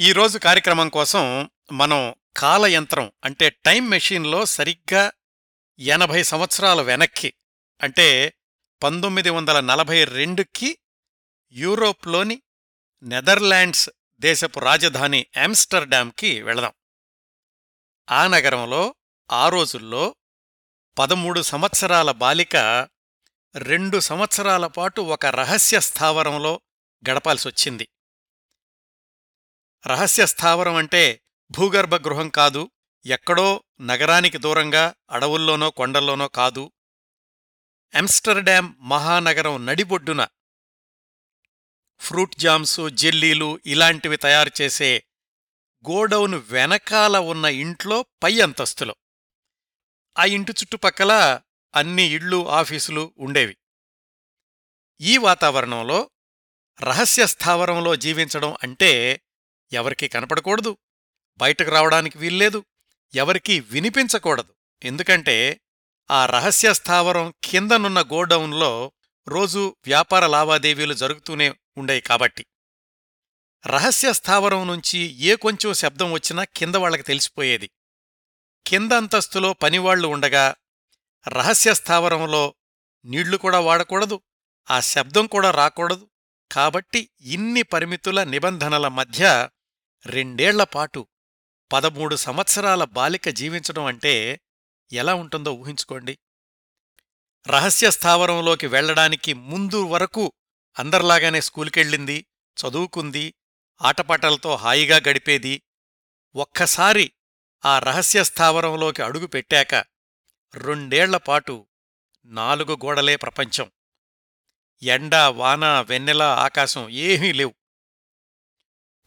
ఈరోజు కార్యక్రమం కోసం మనం కాలయంత్రం అంటే టైం మెషీన్లో సరిగ్గా ఎనభై సంవత్సరాల వెనక్కి అంటే పంతొమ్మిది వందల నలభై రెండుకి యూరోప్లోని నెదర్లాండ్స్ దేశపు రాజధాని ఆమ్స్టర్డామ్కి వెళదాం. ఆ నగరంలో ఆ రోజుల్లో పదమూడు సంవత్సరాల బాలిక రెండు సంవత్సరాల పాటు ఒక రహస్య స్థావరంలో గడపాల్సొచ్చింది. రహస్య స్థావరం అంటే భూగర్భ గృహం కాదు ఎక్కడో నగరానికి దూరంగా అడవుల్లోనో కొండల్లోనో కాదు. ఆమ్స్టర్డాం మహానగరం నడిబొడ్డున ఫ్రూట్ జామ్సు జెల్లీలు ఇలాంటివి తయారు చేసే గోడౌన్ వెనకాల ఉన్న ఇంట్లో పై అంతస్తులో. ఆ ఇంటి చుట్టుపక్కల అన్ని ఇళ్ళు ఆఫీసులు ఉండేవి. ఈ వాతావరణంలో రహస్య స్థావరంలో జీవించడం అంటే ఎవరికీ కనపడకూడదు. బయటకు రావడానికి వీల్లేదు. ఎవరికీ వినిపించకూడదు. ఎందుకంటే ఆ రహస్య స్థావరం కిందనున్న గోడౌన్లో రోజూ వ్యాపార లావాదేవీలు జరుగుతూనే ఉండేవి కాబట్టి. రహస్య స్థావరం నుంచి ఏ కొంచెం శబ్దం వచ్చినా కింద వాళ్ళకి తెలిసిపోయేది. కింద అంతస్తులో పనివాళ్ళు ఉండగా రహస్య స్థావరంలో నీళ్ళు కూడా వాడకూడదు. ఆ శబ్దం కూడా రాకూడదు. కాబట్టి ఇన్ని పరిమితుల నిబంధనల మధ్య రెండేళ్ళపాటు పదమూడు సంవత్సరాల బాలిక జీవించడం అంటే ఎలా ఉంటుందో ఊహించుకోండి. రహస్య స్థావరంలోకి వెళ్ళడానికి ముందు వరకు అందర్లాగానే స్కూల్కెళ్ళింది చదువుకుంది ఆటపాటలతో హాయిగా గడిపేది. ఒక్కసారి ఆ రహస్య స్థావరంలోకి అడుగు పెట్టాక రెండేళ్ళపాటు నాలుగు గోడలే ప్రపంచం. ఎండ వాన వెన్నెల ఆకాశం ఏమీ లేవు.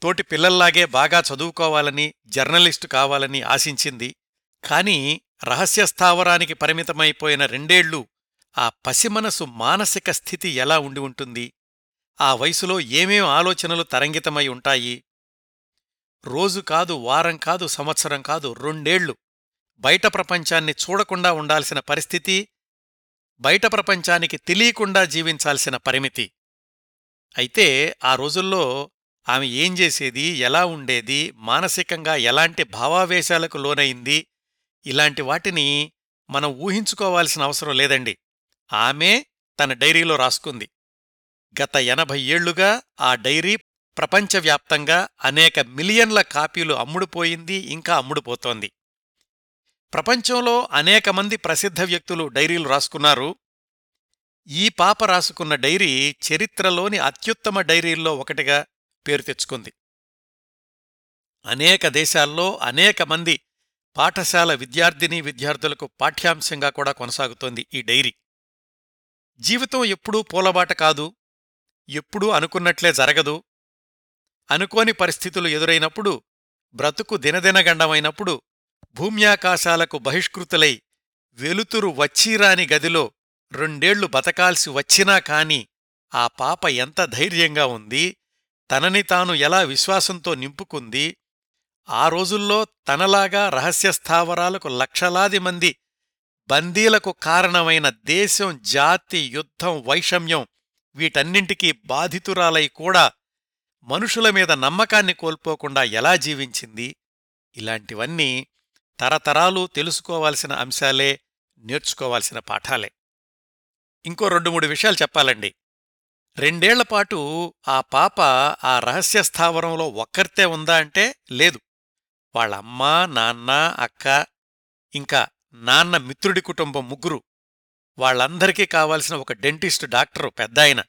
తోటి పిల్లల్లాగే బాగా చదువుకోవాలని జర్నలిస్టు కావాలని ఆశించింది. కాని రహస్య స్థావరానికి పరిమితమైపోయిన రెండేళ్ళు ఆ పసిమనసు మానసిక స్థితి ఎలా ఉండి ఉంటుంది? ఆ వయసులో ఏమేం ఆలోచనలు తరంగితమై ఉంటాయి? రోజు కాదు వారం కాదు సంవత్సరం కాదు రెండేళ్ళు. బయట ప్రపంచాన్ని చూడకుండా ఉండాల్సిన పరిస్థితి బయట ప్రపంచానికి తెలియకుండా జీవించాల్సిన పరిమితి. అయితే ఆ రోజుల్లో ఆమె ఏం చేసేది ఎలా ఉండేది మానసికంగా ఎలాంటి భావావేశాలకు లోనయింది ఇలాంటి వాటిని మనం ఊహించుకోవాల్సిన అవసరం లేదండి. ఆమె తన డైరీలో రాసుకుంది. గత ఎనభై ఏళ్ళుగా ఆ డైరీ ప్రపంచవ్యాప్తంగా అనేక మిలియన్ల కాపీలు అమ్ముడుపోయింది ఇంకా అమ్ముడుపోతోంది. ప్రపంచంలో అనేక మంది ప్రసిద్ధ వ్యక్తులు డైరీలు రాసుకున్నారు. ఈ పాప రాసుకున్న డైరీ చరిత్రలోని అత్యుత్తమ డైరీల్లో ఒకటిగా పేరు తెచ్చుకుంది. అనేక దేశాల్లో అనేక మంది పాఠశాల విద్యార్థిని విద్యార్థులకు పాఠ్యాంశంగా కూడా కొనసాగుతోంది ఈ డైరీ. జీవితం ఎప్పుడూ పూలబాట కాదు ఎప్పుడూ అనుకున్నట్లే జరగదు. అనుకోని పరిస్థితులు ఎదురైనప్పుడు బ్రతుకు దినదినగండమైనప్పుడు భూమ్యాకాశాలకు బహిష్కృతులై వెలుతురు వచ్చిరాని గదిలో రెండేళ్ళు బతకాల్సి వచ్చినా కాని ఆ పాప ఎంత ధైర్యంగా ఉంది తనని తాను ఎలా విశ్వాసంతో నింపుకుంది ఆ రోజుల్లో తనలాగా రహస్య స్థావరాలకు లక్షలాది మంది బందీలకు కారణమైన దేశం జాతి యుద్ధం వైషమ్యం వీటన్నింటికీ బాధితురాలై కూడా మనుషుల మీద నమ్మకాన్ని కోల్పోకుండా ఎలా జీవించింది? ఇలాంటివన్నీ తరతరాలు తెలుసుకోవాల్సిన అంశాలే నేర్చుకోవాల్సిన పాఠాలే. ఇంకో రెండు మూడు విషయాలు చెప్పాలండి. రెండేళ్ళపాటు ఆ పాప ఆ రహస్య స్థావరంలో ఒక్కరితే ఉందా అంటే లేదు. వాళ్ళమ్మ నాన్న అక్క ఇంకా నాన్న మిత్రుడి కుటుంబం ముగ్గురు. వాళ్ళందరికీ కావాల్సిన ఒక డెంటిస్ట్ డాక్టరు పెద్దాయన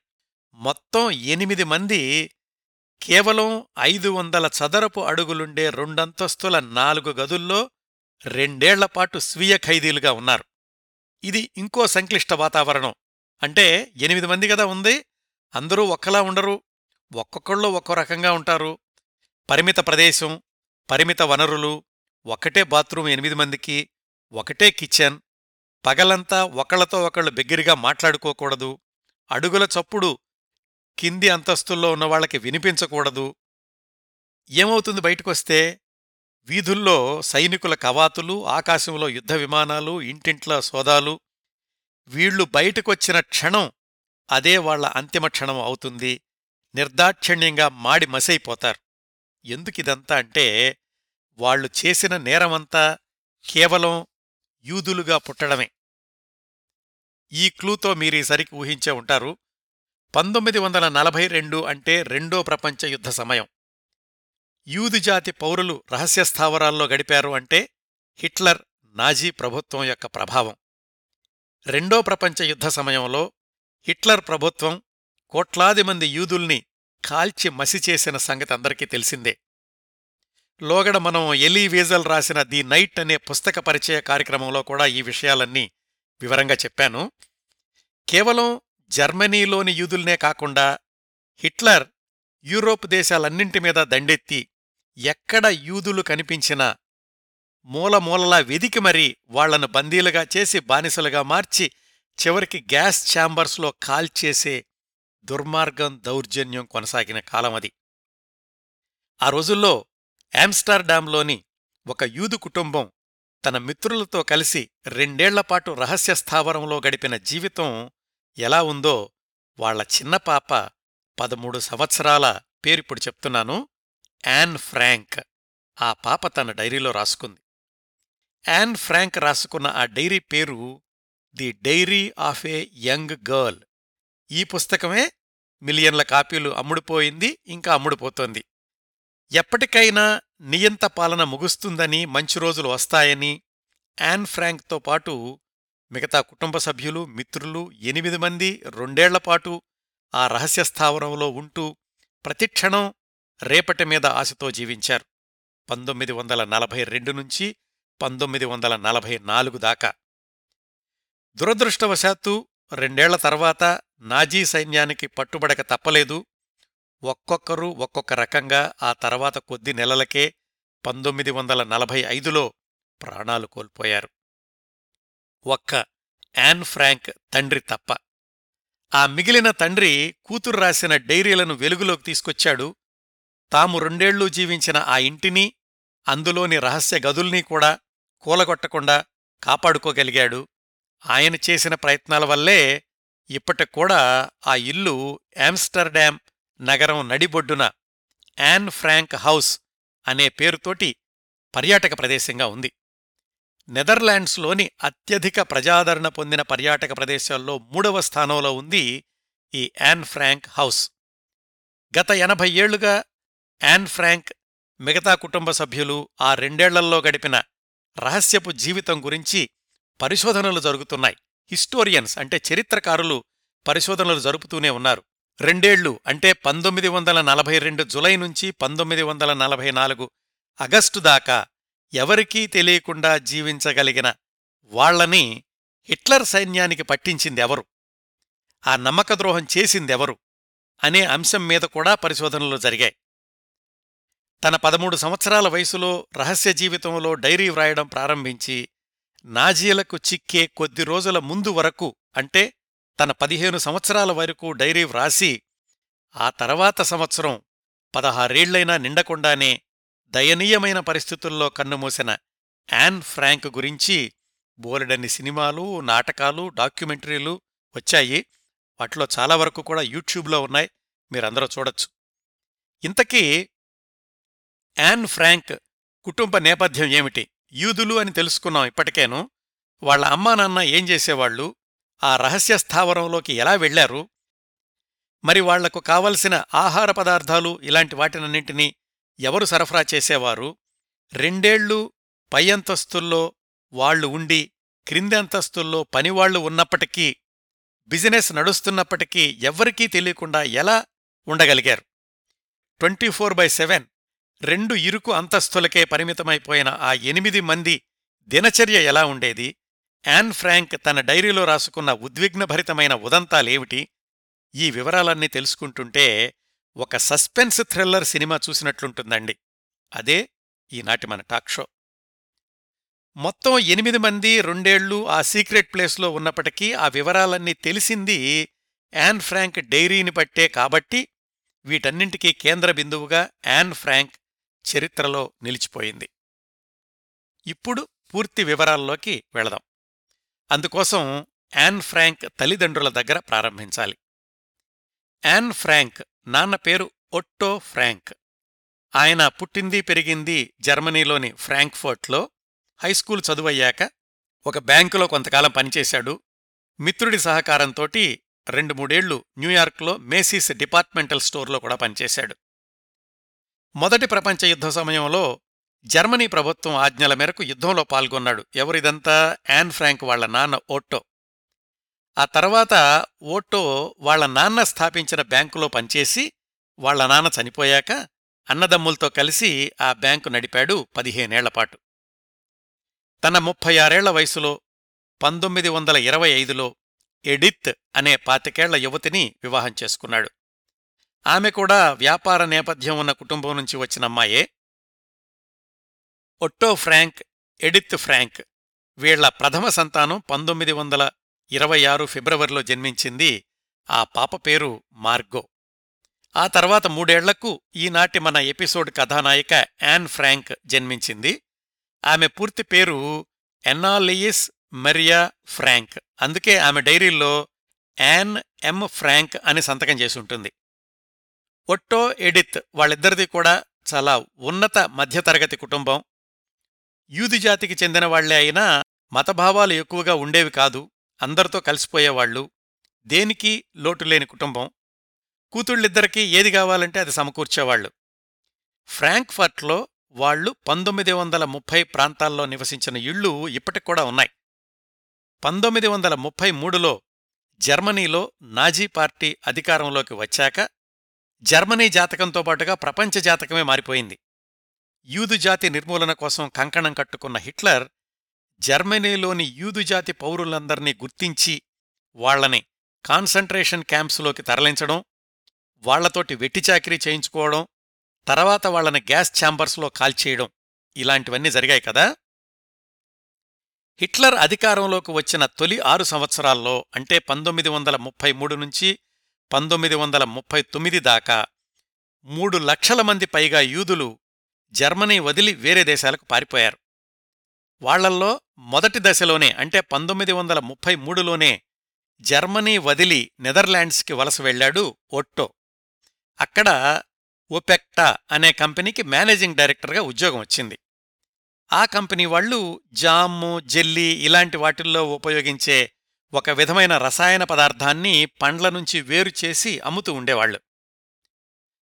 మొత్తం ఎనిమిది మంది కేవలం ఐదు వందల చదరపు అడుగులుండే రెండంతస్తుల నాలుగు గదుల్లో రెండేళ్ళపాటు స్వీయ ఖైదీలుగా ఉన్నారు. ఇది ఇంకో సంక్లిష్ట వాతావరణం. అంటే ఎనిమిది మంది కదా ఉంది అందరూ ఒక్కలా ఉండరు. ఒక్కొక్కళ్ళు ఒక్కో రకంగా ఉంటారు. పరిమిత ప్రదేశం పరిమిత వనరులు ఒకటే బాత్రూం ఎనిమిది మందికి ఒకటే కిచెన్. పగలంతా ఒకళ్ళతో ఒకళ్ళు బిగ్గరగా మాట్లాడుకోకూడదు. అడుగుల చప్పుడు కింది అంతస్తుల్లో ఉన్నవాళ్ళకి వినిపించకూడదు. ఏమవుతుంది బయటకొస్తే వీధుల్లో సైనికుల కవాతులు ఆకాశంలో యుద్ధ విమానాలు ఇంటింట్ల సోదాలు వీళ్ళు బయటకొచ్చిన క్షణం అదే వాళ్ళ అంతిమ క్షణం అవుతుంది. నిర్దాక్షిణ్యంగా మాడి మసైపోతారు. ఎందుకిదంతా అంటే వాళ్ళు చేసిన నేరమంతా కేవలం యూదులుగా పుట్టడమే. ఈ క్లూతో మీరీసరికి ఊహించే ఉంటారు పంతొమ్మిది వందల నలభై రెండు అంటే రెండో ప్రపంచ యుద్ధ సమయం. యూదుజాతి పౌరులు రహస్య స్థావరాల్లో గడిపారు అంటే హిట్లర్ నాజీ ప్రభుత్వం యొక్క ప్రభావం. రెండో ప్రపంచ యుద్ధ సమయంలో హిట్లర్ ప్రభుత్వం కోట్లాది మంది యూదుల్ని కాల్చి మసిచేసిన సంగతి అందరికీ తెలిసిందే. లోగడ మనం ఎలీ వీజల్ రాసిన ది నైట్ అనే పుస్తక పరిచయ కార్యక్రమంలో కూడా ఈ విషయాలన్నీ వివరంగా చెప్పాను. కేవలం జర్మనీలోని యూదుల్నే కాకుండా హిట్లర్ యూరోప్ దేశాలన్నింటి మీద దండెత్తి ఎక్కడ యూదులు కనిపించినా మూలమూలలా వెదికి మరీ వాళ్ళను బందీలుగా చేసి బానిసలుగా మార్చి చివరికి గ్యాస్ ఛాంబర్స్లో కాల్చేసే దుర్మార్గం దౌర్జన్యం కొనసాగిన కాలమది ఆ రోజుల్లో యామ్స్టర్డామ్లోని ఒక యూదు కుటుంబం తన మిత్రులతో కలిసి రెండేళ్ళపాటు రహస్య స్థావరంలో గడిపిన జీవితం ఎలా ఉందో వాళ్ళ చిన్న పాప పదమూడు సంవత్సరాల పేరిప్పుడు చెప్తున్నాను. Anne Frank. ఆ పాప తన డైరీలో రాసుకుంది. యాన్ ఫ్రాంక్ రాసుకున్న ఆ డైరీ పేరు the diary of a young girl. ఈ పుస్తకమే మిలియన్ల కాపీలు అమ్ముడుపోయింది ఇంకా అమ్ముడుపోతోంది. ఎప్పటికైనా నియంత పాలన ముగుస్తుందని మంచి రోజులు వస్తాయని యాన్ ఫ్రాంక్తో పాటు మిగతా కుటుంబ సభ్యులు మిత్రులు ఎనిమిది మంది రెండేళ్ళపాటు ఆ రహస్య స్థావరంలో ఉంటూ ప్రతిక్షణం రేపటి మీద ఆశతో జీవించారు. పంతొమ్మిది వందల నలభై రెండు నుంచి పంతొమ్మిది వందల నలభై నాలుగు దాకా. దురదృష్టవశాత్తు రెండేళ్ళ తర్వాత నాజీ సైన్యానికి పట్టుబడక తప్పలేదు. ఒక్కొక్కరు ఒక్కొక్క రకంగా ఆ తర్వాత కొద్ది నెలలకే పంతొమ్మిది వందల నలభై ఐదులో ప్రాణాలు కోల్పోయారు. ఒక్క యాన్ ఫ్రాంక్ తండ్రి తప్ప. ఆ మిగిలిన తండ్రి కూతురు రాసిన డైరీలను వెలుగులోకి తీసుకొచ్చాడు. తాము రెండేళ్ళు జీవించిన ఆ ఇంటిని అందులోని రహస్య గదుల్ని కూడా కూలగొట్టకుండా కాపాడుకోగలిగాడు. ఆయన చేసిన ప్రయత్నాల వల్లే ఇప్పటికూడా ఆ ఇల్లు ఆమ్స్టర్డామ్ నగరం నడిబొడ్డున యాన్ ఫ్రాంక్ హౌస్ అనే పేరుతోటి పర్యాటక ప్రదేశంగా ఉంది. నెదర్లాండ్స్లోని అత్యధిక ప్రజాదరణ పొందిన పర్యాటక ప్రదేశాల్లో మూడవ స్థానంలో ఉంది ఈ యాన్ ఫ్రాంక్ హౌస్. గత ఎనభై ఏళ్ళుగా యాన్ ఫ్రాంక్ మిగతా కుటుంబ సభ్యులు ఆ రెండేళ్ళల్లో గడిపిన రహస్యపు జీవితం గురించి పరిశోధనలు జరుగుతున్నాయి. హిస్టోరియన్స్ అంటే చరిత్రకారులు పరిశోధనలు జరుపుతూనే ఉన్నారు. రెండేళ్ళు అంటే పంతొమ్మిది వందల నలభై రెండు జులై నుంచి పంతొమ్మిది వందల నలభై నాలుగు అగస్టు దాకా ఎవరికీ తెలియకుండా జీవించగలిగిన వాళ్ళని హిట్లర్ సైన్యానికి పట్టించిందెవరు ఆ నమ్మకద్రోహం చేసిందెవరు? అనే అంశం మీద కూడా పరిశోధనలు జరిగాయి. తన పదమూడు సంవత్సరాల వయసులో రహస్య జీవితంలో డైరీ వ్రాయడం ప్రారంభించి నాజీలకు చిక్కే కొద్ది రోజుల ముందు వరకు అంటే తన పదిహేను సంవత్సరాల వరకు డైరీ వ్రాసి ఆ తర్వాత సంవత్సరం పదహారేళ్ళైనా నిండకుండానే దయనీయమైన పరిస్థితుల్లో కన్నుమూసిన యాన్ ఫ్రాంక్ గురించి బోలెడన్ని సినిమాలు నాటకాలు డాక్యుమెంటరీలు వచ్చాయి. వాటిలో చాలా వరకు కూడా యూట్యూబ్లో ఉన్నాయి. మీరందరూ చూడొచ్చు. ఇంతకీ యాన్ ఫ్రాంక్ కుటుంబ నేపథ్యం ఏమిటి? యూదులు అని తెలుసుకున్నాం ఇప్పటికేను. వాళ్ళ అమ్మా నాన్న ఏం చేసేవాళ్ళు ఆ రహస్య స్థావరంలోకి ఎలా వెళ్ళారు మరి వాళ్ళకు కావలసిన ఆహార పదార్థాలు ఇలాంటి వాటినన్నింటినీ ఎవరు సరఫరా చేసేవారు? రెండేళ్ళు పై అంతస్తుల్లో వాళ్ళు ఉండి క్రింది అంతస్తుల్లో పనివాళ్ళు ఉన్నప్పటికీ బిజినెస్ నడుస్తున్నప్పటికీ ఎవ్వరికీ తెలియకుండా ఎలా ఉండగలిగారు? ట్వంటీ ఫోర్ బై సెవెన్ రెండు ఇరుకు అంతస్తులకే పరిమితమైపోయిన ఆ ఎనిమిది మంది దినచర్య ఎలా ఉండేది? యాన్ ఫ్రాంక్ తన డైరీలో రాసుకున్న ఉద్విగ్నభరితమైన ఉదంతాలేమిటి? ఈ వివరాలన్నీ తెలుసుకుంటుంటే ఒక సస్పెన్స్ థ్రిల్లర్ సినిమా చూసినట్లుంటుందండి. అదే ఈనాటి మన టాక్ షో. మొత్తం ఎనిమిది మంది రెండేళ్ళు ఆ సీక్రెట్ ప్లేస్లో ఉన్నప్పటికీ ఆ వివరాలన్నీ తెలిసింది యాన్ ఫ్రాంక్ డైరీని పట్టే కాబట్టి వీటన్నింటికీ కేంద్ర బిందువుగా యాన్ ఫ్రాంక్ చరిత్రలో నిలిచిపోయింది. ఇప్పుడు పూర్తి వివరాల్లోకి వెళదాం. అందుకోసం యాన్ ఫ్రాంక్ తల్లిదండ్రుల దగ్గర ప్రారంభించాలి. యాన్ ఫ్రాంక్ నాన్న పేరు ఒట్టో ఫ్రాంక్. ఆయన పుట్టింది పెరిగింది జర్మనీలోని ఫ్రాంక్ఫర్ట్లో. హైస్కూల్ చదువయ్యాక ఒక బ్యాంకులో కొంతకాలం పనిచేశాడు. మిత్రుడి సహకారంతోటి రెండు మూడేళ్ళు న్యూయార్క్లో మేసీస్ డిపార్ట్మెంటల్ స్టోర్లో కూడా పనిచేశాడు. మొదటి ప్రపంచ యుద్ధ సమయంలో జర్మనీ ప్రభుత్వం ఆజ్ఞల మేరకు యుద్ధంలో పాల్గొన్నాడు. ఎవరిదంతా? యాన్ ఫ్రాంక్ వాళ్ళ నాన్న ఓట్టో. ఆ తర్వాత ఓట్టో వాళ్ళ నాన్న స్థాపించిన బ్యాంకులో పనిచేసి వాళ్ళ నాన్న చనిపోయాక అన్నదమ్ములతో కలిసి ఆ బ్యాంకు నడిపాడు పదిహేనేళ్ళపాటు తన ముప్పై ఆరేళ్ళ వయసులో పంతొమ్మిది వందల ఇరవై ఐదులో ఎడిత్ అనే పాతికేళ్ళ యువతిని వివాహం చేసుకున్నాడు. ఆమె కూడా వ్యాపార నేపథ్యం ఉన్న కుటుంబం నుంచి వచ్చిన అమ్మాయే. ఒట్టో ఫ్రాంక్ ఎడిత్ ఫ్రాంక్ వీళ్ళ ప్రథమ సంతానం పంతొమ్మిది వందల ఇరవై ఆరు ఫిబ్రవరిలో జన్మించింది ఆ పాప పేరు మార్గో. ఆ తర్వాత మూడేళ్ళకు ఈనాటి మన ఎపిసోడ్ కథానాయిక యాన్ ఫ్రాంక్ జన్మించింది. ఆమె పూర్తి పేరు ఎన్నాలియిస్ మరియా ఫ్రాంక్. అందుకే ఆమె డైరీల్లో యాన్ ఎం ఫ్రాంక్ అని సంతకం చేసుంటుంది ఒట్టో ఎడిత్ వాళ్ళిద్దరిది కూడా చాలా ఉన్నత మధ్యతరగతి కుటుంబం. యూది జాతికి చెందిన వాళ్ళే అయినా మతభావాలు ఎక్కువగా ఉండేవి కాదు. అందరితో కలిసిపోయేవాళ్ళు దేనికి లోటులేని కుటుంబం. కూతుళ్ళిద్దరికీ ఏది కావాలంటే అది సమకూర్చేవాళ్ళు ఫ్రాంక్ఫర్ట్లో వాళ్ళు పంతొమ్మిది వందల ముప్పై ప్రాంతాల్లో నివసించిన ఇళ్ళు ఇప్పటికూడా ఉన్నాయి. పంతొమ్మిది వందల ముప్పై మూడులో జర్మనీలో నాజీ పార్టీ అధికారంలోకి వచ్చాక జర్మనీ జాతకంతో పాటుగా ప్రపంచ జాతకమే మారిపోయింది. యూదు జాతి నిర్మూలన కోసం కంకణం కట్టుకున్న హిట్లర్ జర్మనీలోని యూదు జాతి పౌరులందర్నీ గుర్తించి వాళ్ళని కాన్సంట్రేషన్ క్యాంప్స్లోకి తరలించడం వాళ్ళతోటి వెట్టిచాకిరీ చేయించుకోవడం తర్వాత వాళ్ళని గ్యాస్ ఛాంబర్స్లో కాల్చేయడం ఇలాంటివన్నీ జరిగాయి కదా? హిట్లర్ అధికారంలోకి వచ్చిన తొలి ఆరు సంవత్సరాల్లో అంటే పంతొమ్మిది వందల ముప్పై మూడు నుంచి పంతొమ్మిది వందల ముప్పై తొమ్మిది దాకా మూడు లక్షల మంది పైగా యూదులు జర్మనీ వదిలి వేరే దేశాలకు పారిపోయారు. వాళ్ళల్లో మొదటి దశలోనే అంటే పంతొమ్మిది వందల ముప్పై మూడులోనే జర్మనీ వదిలి నెదర్లాండ్స్కి వలస వెళ్ళాడు ఒట్టో. అక్కడ ఒపెక్టా అనే కంపెనీకి మేనేజింగ్ డైరెక్టర్గా ఉద్యోగం వచ్చింది. ఆ కంపెనీ వాళ్ళు జాము జెల్లీ ఇలాంటి వాటిల్లో ఉపయోగించే ఒక విధమైన రసాయన పదార్థాన్ని పండ్ల నుంచి వేరు చేసి అమ్ముతూ ఉండేవాళ్ళు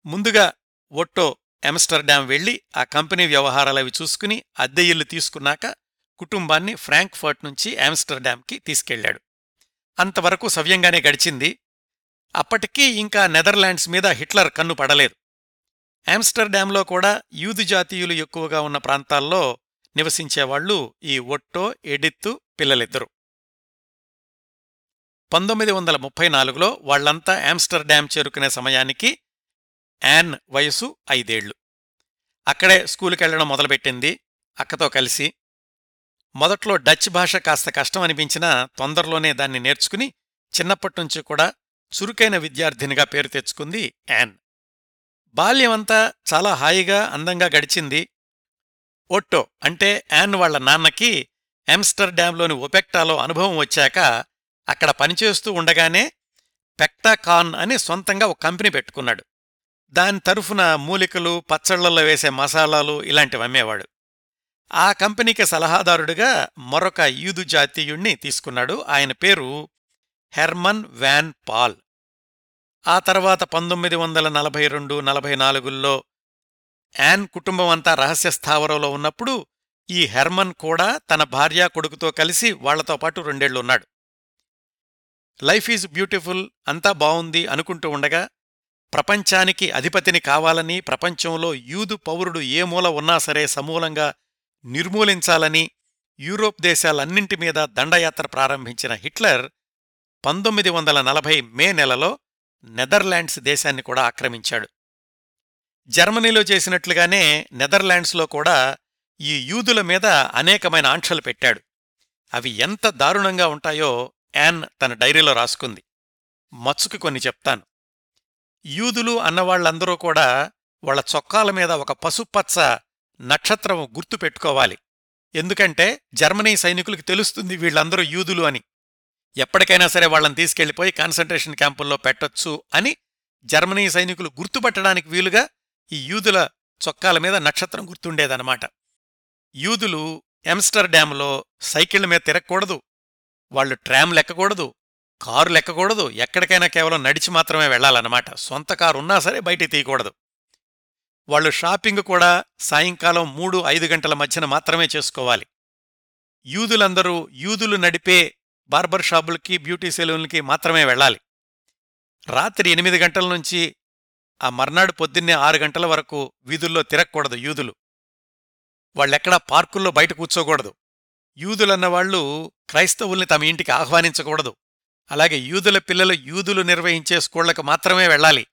ముందుగా ఒట్టో ఎమ్స్టర్డామ్ వెళ్ళి ఆ కంపెనీ వ్యవహారాలవి చూసుకుని అద్దె ఇల్లు తీసుకున్నాక కుటుంబాన్ని ఫ్రాంక్ఫర్ట్ నుంచి ఆమ్స్టర్డామ్కి తీసుకెళ్ళాడు అంతవరకు సవ్యంగానే గడిచింది. అప్పటికీ ఇంకా నెదర్లాండ్స్ మీద హిట్లర్ కన్ను పడలేదు. ఆమ్స్టర్డామ్లో కూడా యూదు జాతీయులు ఎక్కువగా ఉన్న ప్రాంతాల్లో నివసించేవాళ్ళు ఈ ఒట్టో ఎడిత్తు పిల్లలిద్దరు. పంతొమ్మిది వందల ముప్పై నాలుగులో వాళ్ళంతా ఆమ్స్టర్డామ్ చేరుకునే సమయానికి యాన్ వయసు ఐదేళ్ళు అక్కడే స్కూలుకెళ్ళడం మొదలుపెట్టింది అక్కతో కలిసి. మొదట్లో డచ్ భాష కాస్త కష్టం అనిపించినా తొందరలోనే దాన్ని నేర్చుకుని చిన్నప్పటినుంచి కూడా చురుకైన విద్యార్థినిగా పేరు తెచ్చుకుంది యాన్. బాల్యమంతా చాలా హాయిగా అందంగా గడిచింది. ఒట్టో అంటే యాన్ వాళ్ళ నాన్నకి ఆమ్స్టర్డామ్లోని ఒపెక్టాలో అనుభవం వచ్చాక అక్కడ పనిచేస్తూ ఉండగానే పెక్టాకాన్ అని సొంతంగా ఒక కంపెనీ పెట్టుకున్నాడు. దాని తరఫున మూలికలు పచ్చళ్ళలో వేసే మసాలాలు ఇలాంటివి అమ్మేవాడు. ఆ కంపెనీకి సలహాదారుడిగా మరొక యూదు జాతీయుణ్ణి తీసుకున్నాడు. ఆయన పేరు హెర్మన్ వ్యాన్ పాల్. ఆ తర్వాత పంతొమ్మిది వందల నలభై రెండు నలభై నాలుగుల్లో యాన్ కుటుంబం అంతా రహస్య స్థావరంలో ఉన్నప్పుడు ఈ హెర్మన్ కూడా తన భార్యా కొడుకుతో కలిసి వాళ్ళతో పాటు రెండేళ్ళున్నాడు. లైఫ్ ఈజ్ బ్యూటిఫుల్ అంతా బావుంది అనుకుంటూ ఉండగా ప్రపంచానికి అధిపతిని కావాలని ప్రపంచంలో యూదు పౌరుడు ఏ మూల ఉన్నా సరే సమూలంగా నిర్మూలించాలని యూరోప్ దేశాలన్నింటి మీద దండయాత్ర ప్రారంభించిన హిట్లర్ పంతొమ్మిది వందల నలభై మే నెలలో నెదర్లాండ్స్ దేశాన్ని కూడా ఆక్రమించాడు. జర్మనీలో చేసినట్లుగానే నెదర్లాండ్స్లో కూడా ఈ యూదుల మీద అనేకమైన ఆంక్షలు పెట్టాడు. అవి ఎంత దారుణంగా ఉంటాయో యాన్ తన డైరీలో రాసుకుంది. మత్సుకి కొన్ని చెప్తాను. యూదులు అన్నవాళ్ళందరూ కూడా వాళ్ళ చొక్కాల మీద ఒక పసుపచ్చ నక్షత్రం గుర్తు పెట్టుకోవాలి. ఎందుకంటే జర్మనీ సైనికులకు తెలుస్తుంది వీళ్ళందరూ యూదులు అని. ఎప్పటికైనా సరే వాళ్ళని తీసుకెళ్ళిపోయి కాన్సంట్రేషన్ క్యాంపుల్లో పెట్టొచ్చు అని జర్మనీ సైనికులు గుర్తుపట్టడానికి వీలుగా ఈ యూదుల చొక్కాల మీద నక్షత్రం గుర్తుండేదన్నమాట. యూదులు ఎమ్స్టర్డామ్లో సైకిళ్ళ మీద తిరగకూడదు. వాళ్ళు ట్రామ్ లెక్కకూడదు కారు లెక్కకూడదు ఎక్కడికైనా కేవలం నడిచి మాత్రమే వెళ్ళాలన్నమాట సొంత కారు ఉన్నా సరే బయటికి తీయకూడదు. వాళ్ళు షాపింగ్ కూడా సాయంకాలం మూడు ఐదు గంటల మధ్యన మాత్రమే చేసుకోవాలి. యూదులందరూ యూదులు నడిపే బార్బర్ షాపులకి బ్యూటీ సెలూన్లకి మాత్రమే వెళ్ళాలి. రాత్రి ఎనిమిది గంటల నుంచి ఆ మర్నాడు పొద్దున్నే ఆరు గంటల వరకు వీధుల్లో తిరగకూడదు యూదులు. వాళ్ళెక్కడా పార్కుల్లో బయట కూర్చోకూడదు. యూదులన్నవాళ్ళు క్రైస్తవుల్ని తమ ఇంటికి ఆహ్వానించకూడదు. అలాగే యూదుల పిల్లలు యూదులు నిర్వహించే స్కూళ్ళకు మాత్రమే వెళ్ళాలి.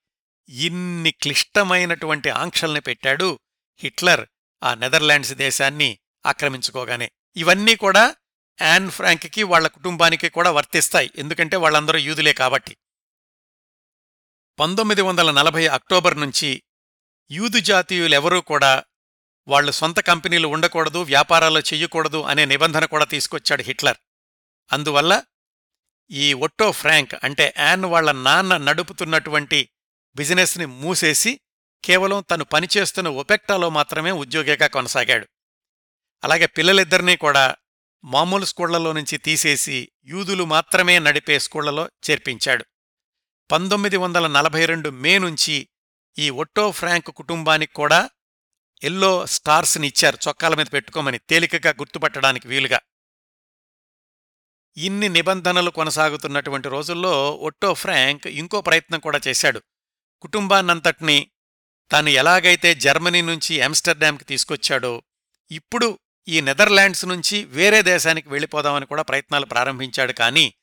ఇన్ని క్లిష్టమైనటువంటి ఆంక్షల్ని పెట్టాడు హిట్లర్ ఆ నెదర్లాండ్స్ దేశాన్ని ఆక్రమించుకోగానే. ఇవన్నీ కూడా యాన్ ఫ్రాంక్కి వాళ్ళ కుటుంబానికి కూడా వర్తిస్తాయి. ఎందుకంటే వాళ్ళందరూ యూదులే కాబట్టి. పంతొమ్మిది వందల నలభై అక్టోబర్ నుంచి యూదు జాతీయులెవరూ కూడా వాళ్ళు సొంత కంపెనీలు ఉండకూడదు వ్యాపారాలు చెయ్యకూడదు అనే నిబంధన కూడా తీసుకొచ్చాడు హిట్లర్. అందువల్ల ఈ ఒట్టో ఫ్రాంక్ అంటే యాన్ వాళ్ళ నాన్న నడుపుతున్నటువంటి బిజినెస్ని మూసేసి కేవలం తను పనిచేస్తున్న ఒపెక్టాలో మాత్రమే ఉద్యోగిగా కొనసాగాడు. అలాగే పిల్లలిద్దరినీ కూడా మామూలు స్కూళ్ళలో నుంచి తీసేసి యూదులు మాత్రమే నడిపే స్కూళ్ళలో చేర్పించాడు. పంతొమ్మిది వందల నలభై రెండు మే నుంచి ఈ ఒట్టో ఫ్రాంక్ కుటుంబానికి కూడా ఎల్లో స్టార్స్ని ఇచ్చారు చొక్కాల మీద పెట్టుకోమని తేలికగా గుర్తుపట్టడానికి వీలుగా. ఇన్ని నిబంధనలు కొనసాగుతున్నటువంటి రోజుల్లో ఒట్టో ఫ్రాంక్ ఇంకో ప్రయత్నం కూడా చేశాడు. కుటుంబాన్నంతటినీ తాను ఎలాగైతే జర్మనీ నుంచి ఆమ్స్టర్డామ్కి తీసుకొచ్చాడో ఇప్పుడు ఈ నెదర్లాండ్స్ నుంచి వేరే దేశానికి వెళ్ళిపోదామని కూడా ప్రయత్నాలు ప్రారంభించాడు. కానీ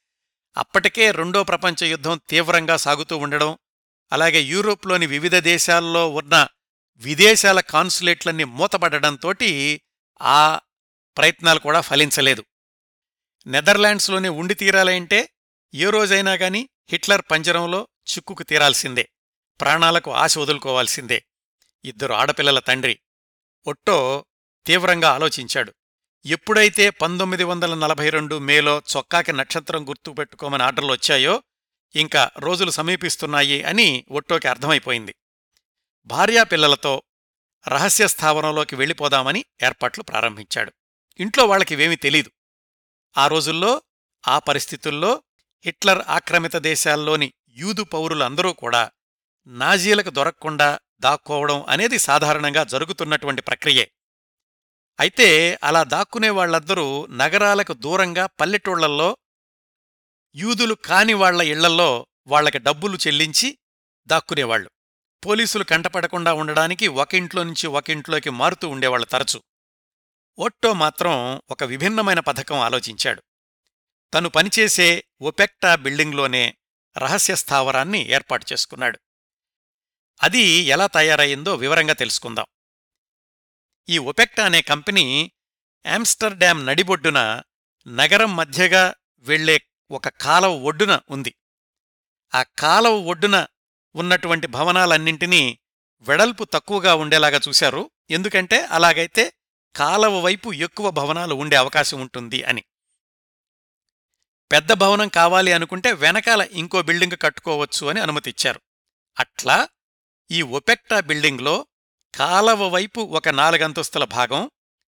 అప్పటికే రెండో ప్రపంచ యుద్ధం తీవ్రంగా సాగుతూ ఉండడం అలాగే యూరోప్లోని వివిధ దేశాల్లో ఉన్న విదేశాల కాన్సులేట్లన్నీ మూతపడడంతో ఆ ప్రయత్నాలు కూడా ఫలించలేదు. నెదర్లాండ్స్లోనే ఉండి తీరాలంటే ఏ రోజైనా గాని హిట్లర్ పంజరంలో చిక్కుకు తీరాల్సిందే. ప్రాణాలకు ఆశ వదులుకోవాల్సిందే. ఇద్దరు ఆడపిల్లల తండ్రి. ఒట్టో తీవ్రంగా ఆలోచించాడు. ఎప్పుడైతే పంతొమ్మిది వందల నలభై రెండు మేలో చొక్కాకి నక్షత్రం గుర్తుపెట్టుకోమని ఆర్డర్లు వచ్చాయో ఇంకా రోజులు సమీపిస్తున్నాయి అని ఒట్టోకి అర్థమైపోయింది. భార్యాపిల్లలతో రహస్య స్థావరంలోకి వెళ్ళిపోదామని ఏర్పాట్లు ప్రారంభించాడు. ఇంట్లో వాళ్ళకివేమీ తెలీదు. ఆ రోజుల్లో ఆ పరిస్థితుల్లో హిట్లర్ ఆక్రమిత దేశాల్లోని యూదు పౌరులందరూ కూడా నాజీలకు దొరక్కుండా దాక్కోవడం అనేది సాధారణంగా జరుగుతున్నటువంటి ప్రక్రియే. అయితే అలా దాక్కునే వాళ్ళందరూ నగరాలకు దూరంగా పల్లెటూళ్ళల్లో యూదులు కాని వాళ్ళ ఇళ్ళల్లో వాళ్ళకి డబ్బులు చెల్లించి దాక్కునేవాళ్ళు పోలీసులు కంటపడకుండా ఉండడానికి ఒక ఇంట్లో నుంచి ఒక ఇంట్లోకి మారుతూ ఉండేవాళ్ళు తరచు. ఒట్టో మాత్రం ఒక విభిన్నమైన పథకం ఆలోచించాడు. తను పనిచేసే ఒపెక్టా బిల్డింగ్లోనే రహస్య స్థావరాన్ని ఏర్పాటు చేసుకున్నాడు. అది ఎలా తయారయ్యిందో వివరంగా తెలుసుకుందాం. ఈ ఒపెక్టా అనే కంపెనీ ఆమ్స్టర్డామ్ నడిబొడ్డున నగరం మధ్యగా వెళ్ళే ఒక కాలవ ఒడ్డున ఉంది. ఆ కాలవ ఒడ్డున ఉన్నటువంటి భవనాలన్నింటినీ వెడల్పు తక్కువగా ఉండేలాగా చూశారు. ఎందుకంటే అలాగైతే కాలవ వైపు ఎక్కువ భవనాలు ఉండే అవకాశం ఉంటుంది అని. పెద్ద భవనం కావాలి అనుకుంటే వెనకాల ఇంకో బిల్డింగ్ కట్టుకోవచ్చు అని అనుమతిచ్చారు అట్లా ఈ ఒపెక్టా బిల్డింగ్లో కాలవ వైపు ఒక నాలుగంతస్తుల భాగం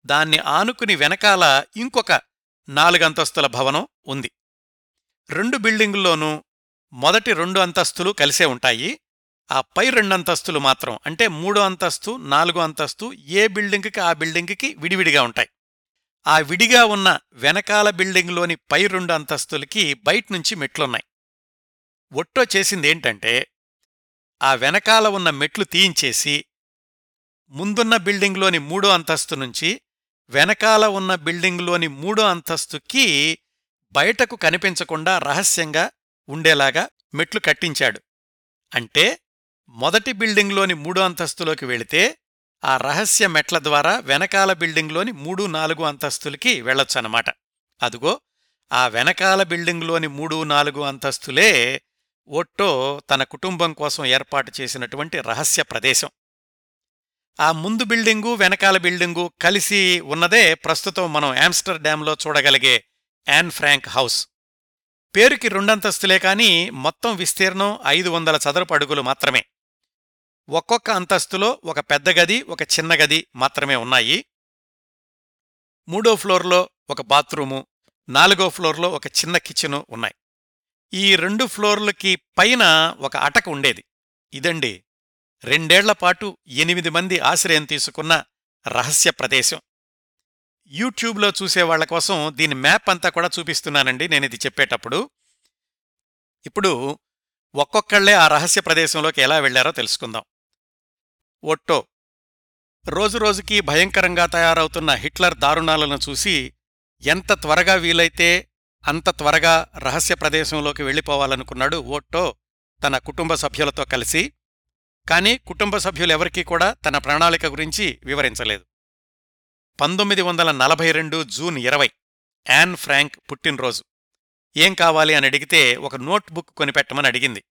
దాన్ని ఆనుకుని వెనకాల ఇంకొక నాలుగంతస్తుల భవనం ఉంది. రెండు బిల్డింగుల్లోనూ మొదటి రెండు అంతస్తులు కలిసే ఉంటాయి. ఆ పై రెండంతస్తులు మాత్రం అంటే మూడో అంతస్తు నాలుగో అంతస్తు ఏ బిల్డింగ్కి ఆ బిల్డింగ్కి విడివిడిగా ఉంటాయి. ఆ విడిగా ఉన్న వెనకాల బిల్డింగ్లోని పై రెండు అంతస్తులకి బయట్నుంచి మెట్లున్నాయి. ఒట్టో చేసిందేంటంటే ఆ వెనకాల ఉన్న మెట్లు తీయించేసి ముందున్న బిల్డింగ్లోని మూడో అంతస్తు నుంచి వెనకాల ఉన్న బిల్డింగ్లోని మూడో అంతస్తుకి బయటకు కనిపించకుండా రహస్యంగా ఉండేలాగా మెట్లు కట్టించాడు. అంటే మొదటి బిల్డింగ్లోని మూడో అంతస్తులోకి వెళితే ఆ రహస్య మెట్ల ద్వారా వెనకాల బిల్డింగ్లోని మూడు నాలుగు అంతస్తులకి వెళ్ళొచ్చన్నమాట. అదుగో ఆ వెనకాల బిల్డింగ్లోని మూడు నాలుగు అంతస్తులే ఒట్టో తన కుటుంబం కోసం ఏర్పాటు చేసినటువంటి రహస్య ప్రదేశం. ఆ ముందు బిల్డింగు వెనకాల బిల్డింగు కలిసి ఉన్నదే ప్రస్తుతం మనం ఆమ్స్టర్డామ్లో చూడగలిగే యాన్ ఫ్రాంక్ హౌస్. పేరుకి రెండంతస్తులే కాని మొత్తం విస్తీర్ణం ఐదు వందల చదరపు అడుగులు మాత్రమే. ఒక్కొక్క అంతస్తులో ఒక పెద్ద గది ఒక చిన్న గది మాత్రమే ఉన్నాయి. మూడో ఫ్లోర్లో ఒక బాత్రూము నాలుగో ఫ్లోర్లో ఒక చిన్న కిచెను ఉన్నాయి. ఈ రెండు ఫ్లోర్లకి పైన ఒక అటక ఉండేది. ఇదండి రెండేళ్ళపాటు ఎనిమిది మంది ఆశ్రయం తీసుకున్న రహస్య ప్రదేశం. యూట్యూబ్లో చూసేవాళ్ళ కోసం దీని మ్యాప్ అంతా కూడా చూపిస్తున్నానండి నేను ఇది చెప్పేటప్పుడు. ఇప్పుడు ఒక్కొక్కళ్ళే ఆ రహస్య ప్రదేశంలోకి ఎలా వెళ్ళారో తెలుసుకుందాం. ఒట్టో. రోజురోజుకీ భయంకరంగా తయారవుతున్న హిట్లర్ దారుణాలను చూసి ఎంత త్వరగా వీలైతే అంత త్వరగా రహస్య ప్రదేశంలోకి వెళ్ళిపోవాలనుకున్నాడు ఓట్టో తన కుటుంబ సభ్యులతో కలిసి. కానీ కుటుంబ సభ్యులెవరికీ కూడా తన ప్రణాళిక గురించి వివరించలేదు. పంతొమ్మిది వందల నలభై రెండు జూన్ ఇరవై యాన్ ఫ్రాంక్ పుట్టినరోజు. ఏం కావాలి అని అడిగితే ఒక నోట్బుక్ కొనిపెట్టమని అడిగింది.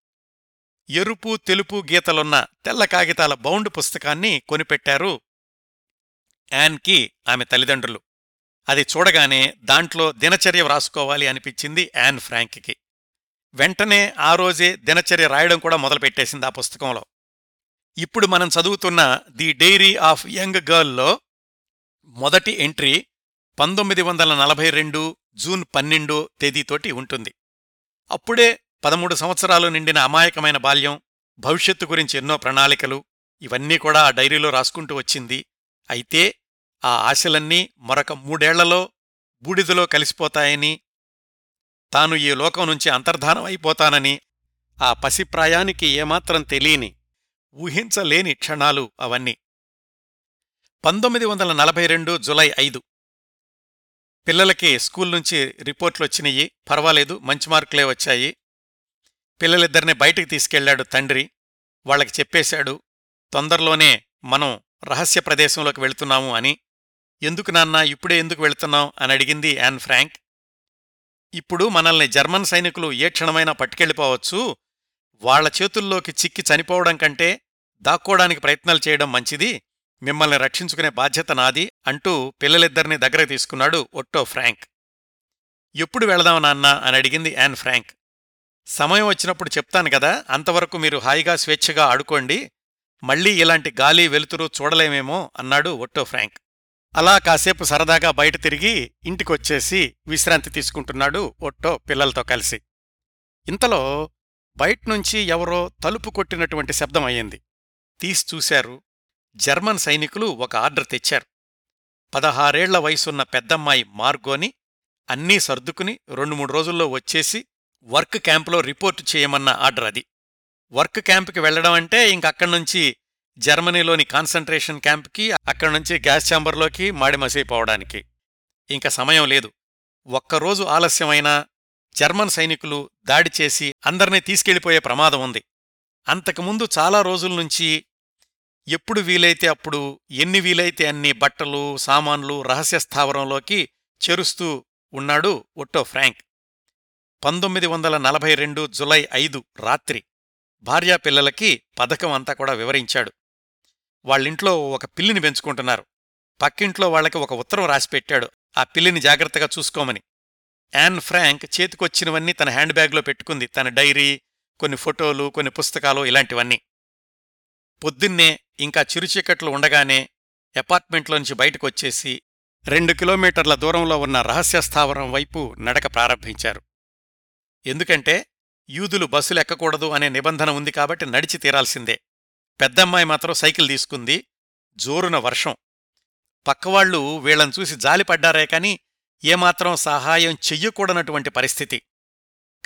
ఎరుపు తెలుపు గీతలున్న తెల్ల కాగితాల బౌండ్ పుస్తకాన్ని కొనిపెట్టారు యాన్కి ఆమె తల్లిదండ్రులు. అది చూడగానే దాంట్లో దినచర్య వ్రాసుకోవాలి అనిపించింది యాన్ ఫ్రాంక్కి వెంటనే ఆ రోజే దినచర్య రాయడం కూడా మొదలుపెట్టేసింది ఆ పుస్తకంలో. ఇప్పుడు మనం చదువుతున్న ది డైరీ ఆఫ్ యంగ్ గర్ల్లో మొదటి ఎంట్రీ పంతొమ్మిది వందల నలభై రెండు జూన్ పన్నెండో తేదీతోటి ఉంటుంది. అప్పుడే పదమూడు సంవత్సరాలు నిండిన అమాయకమైన బాల్యం భవిష్యత్తు గురించి ఎన్నో ప్రణాళికలు ఇవన్నీ కూడా ఆ డైరీలో రాసుకుంటూ వచ్చింది. అయితే ఆ ఆశలన్నీ మరొక మూడేళ్ళలో బూడిదలో కలిసిపోతాయని తాను ఈ లోకం నుంచి అంతర్ధానం అయిపోతానని ఆ పసిప్రాయానికి ఏమాత్రం తెలియని ఊహించలేని క్షణాలు అవన్నీ. పంతొమ్మిది వందల నలభై రెండు జులై ఐదు. పిల్లలకి స్కూల్ నుంచి రిపోర్ట్లొచ్చినాయి పర్వాలేదు మంచి మార్కులే వచ్చాయి. పిల్లలిద్దరిని బయటికి తీసుకెళ్ళాడు తండ్రి. వాళ్ళకి చెప్పేశాడు తొందరలోనే మనం రహస్య ప్రదేశంలోకి వెళుతున్నాము అని. ఎందుకు నాన్న ఇప్పుడే ఎందుకు వెళుతున్నాం అని అడిగింది యాన్ ఫ్రాంక్. ఇప్పుడు మనల్ని జర్మన్ సైనికులు ఏ క్షణమైనా పట్టుకెళ్ళిపోవచ్చు. వాళ్ళ చేతుల్లోకి చిక్కి చనిపోవడం కంటే దాక్కోడానికి ప్రయత్నాలు చేయడం మంచిది. మిమ్మల్ని రక్షించుకునే బాధ్యత నాది అంటూ పిల్లలిద్దరినీ దగ్గర తీసుకున్నాడు ఒట్టో ఫ్రాంక్. ఎప్పుడు వెళదాం నాన్న అని అడిగింది యాన్ ఫ్రాంక్. సమయం వచ్చినప్పుడు చెప్తాను కదా అంతవరకు మీరు హాయిగా స్వేచ్ఛగా ఆడుకోండి మళ్ళీ ఇలాంటి గాలి వెలుతురు చూడలేమేమో అన్నాడు ఒట్టో ఫ్రాంక్. అలా కాసేపు సరదాగా బయట తిరిగి ఇంటికొచ్చేసి విశ్రాంతి తీసుకుంటున్నాడు ఒట్టో పిల్లలతో కలిసి. ఇంతలో బయట్నుంచి ఎవరో తలుపు కొట్టినటువంటి శబ్దం అయ్యింది. తీసి చూశారు జర్మన్ సైనికులు ఒక ఆర్డర్ తెచ్చారు. పదహారేళ్ళ వయసున్న పెద్దమ్మాయి మార్గోని అన్నీ సర్దుకుని రెండు మూడు రోజుల్లో వచ్చేసి వర్క్ క్యాంపులో రిపోర్టు చేయమన్న ఆర్డర్ అది. వర్క్ క్యాంపుకి వెళ్ళడం అంటే ఇంకక్కడ్నుంచి జర్మనీలోని కాన్సంట్రేషన్ క్యాంప్కి అక్కడ్నుంచి గ్యాస్ ఛాంబర్లోకి మాడిమసైపోవడానికి. ఇంక సమయం లేదు. ఒక్కరోజు ఆలస్యమైనా జర్మన్ సైనికులు దాడి చేసి అందర్నీ తీసుకెళ్ళిపోయే ప్రమాదం ఉంది. అంతకుముందు చాలా రోజుల్నుంచి ఎప్పుడు వీలైతే అప్పుడు ఎన్ని వీలైతే అన్ని బట్టలు సామాన్లు రహస్య స్థావరంలోకి చెరుస్తూ ఉన్నాడు ఒట్టో ఫ్రాంక్. పంతొమ్మిది వందల నలభై రెండు జులై ఐదు రాత్రి భార్యాపిల్లలకి పథకం అంతా కూడా వివరించాడు. వాళ్ళింట్లో ఒక పిల్లిని పెంచుకుంటున్నారు. పక్కింట్లో వాళ్ళకి ఒక ఉత్తరం రాసిపెట్టాడు ఆ పిల్లిని జాగ్రత్తగా చూసుకోమని. యాన్ ఫ్రాంక్ చేతికొచ్చినవన్నీ తన హ్యాండ్ బ్యాగ్లో పెట్టుకుంది. తన డైరీ కొన్ని ఫోటోలు కొన్ని పుస్తకాలు ఇలాంటివన్నీ. పొద్దున్నే ఇంకా చిరుచీకట్లు ఉండగానే అపార్ట్మెంట్లోంచి బయటకొచ్చేసి రెండు కిలోమీటర్ల దూరంలో ఉన్న రహస్య స్థావరం వైపు నడక ప్రారంభించారు. ఎందుకంటే యూదులు బస్సులు ఎక్కకూడదు అనే నిబంధన ఉంది కాబట్టి నడిచి తీరాల్సిందే. పెద్దమ్మాయి మాత్రం సైకిల్ తీసుకుంది. జోరున వర్షం. పక్కవాళ్ళు వీళ్ళను చూసి జాలిపడ్డారే కాని ఏమాత్రం సహాయం చెయ్యకూడనటువంటి పరిస్థితి.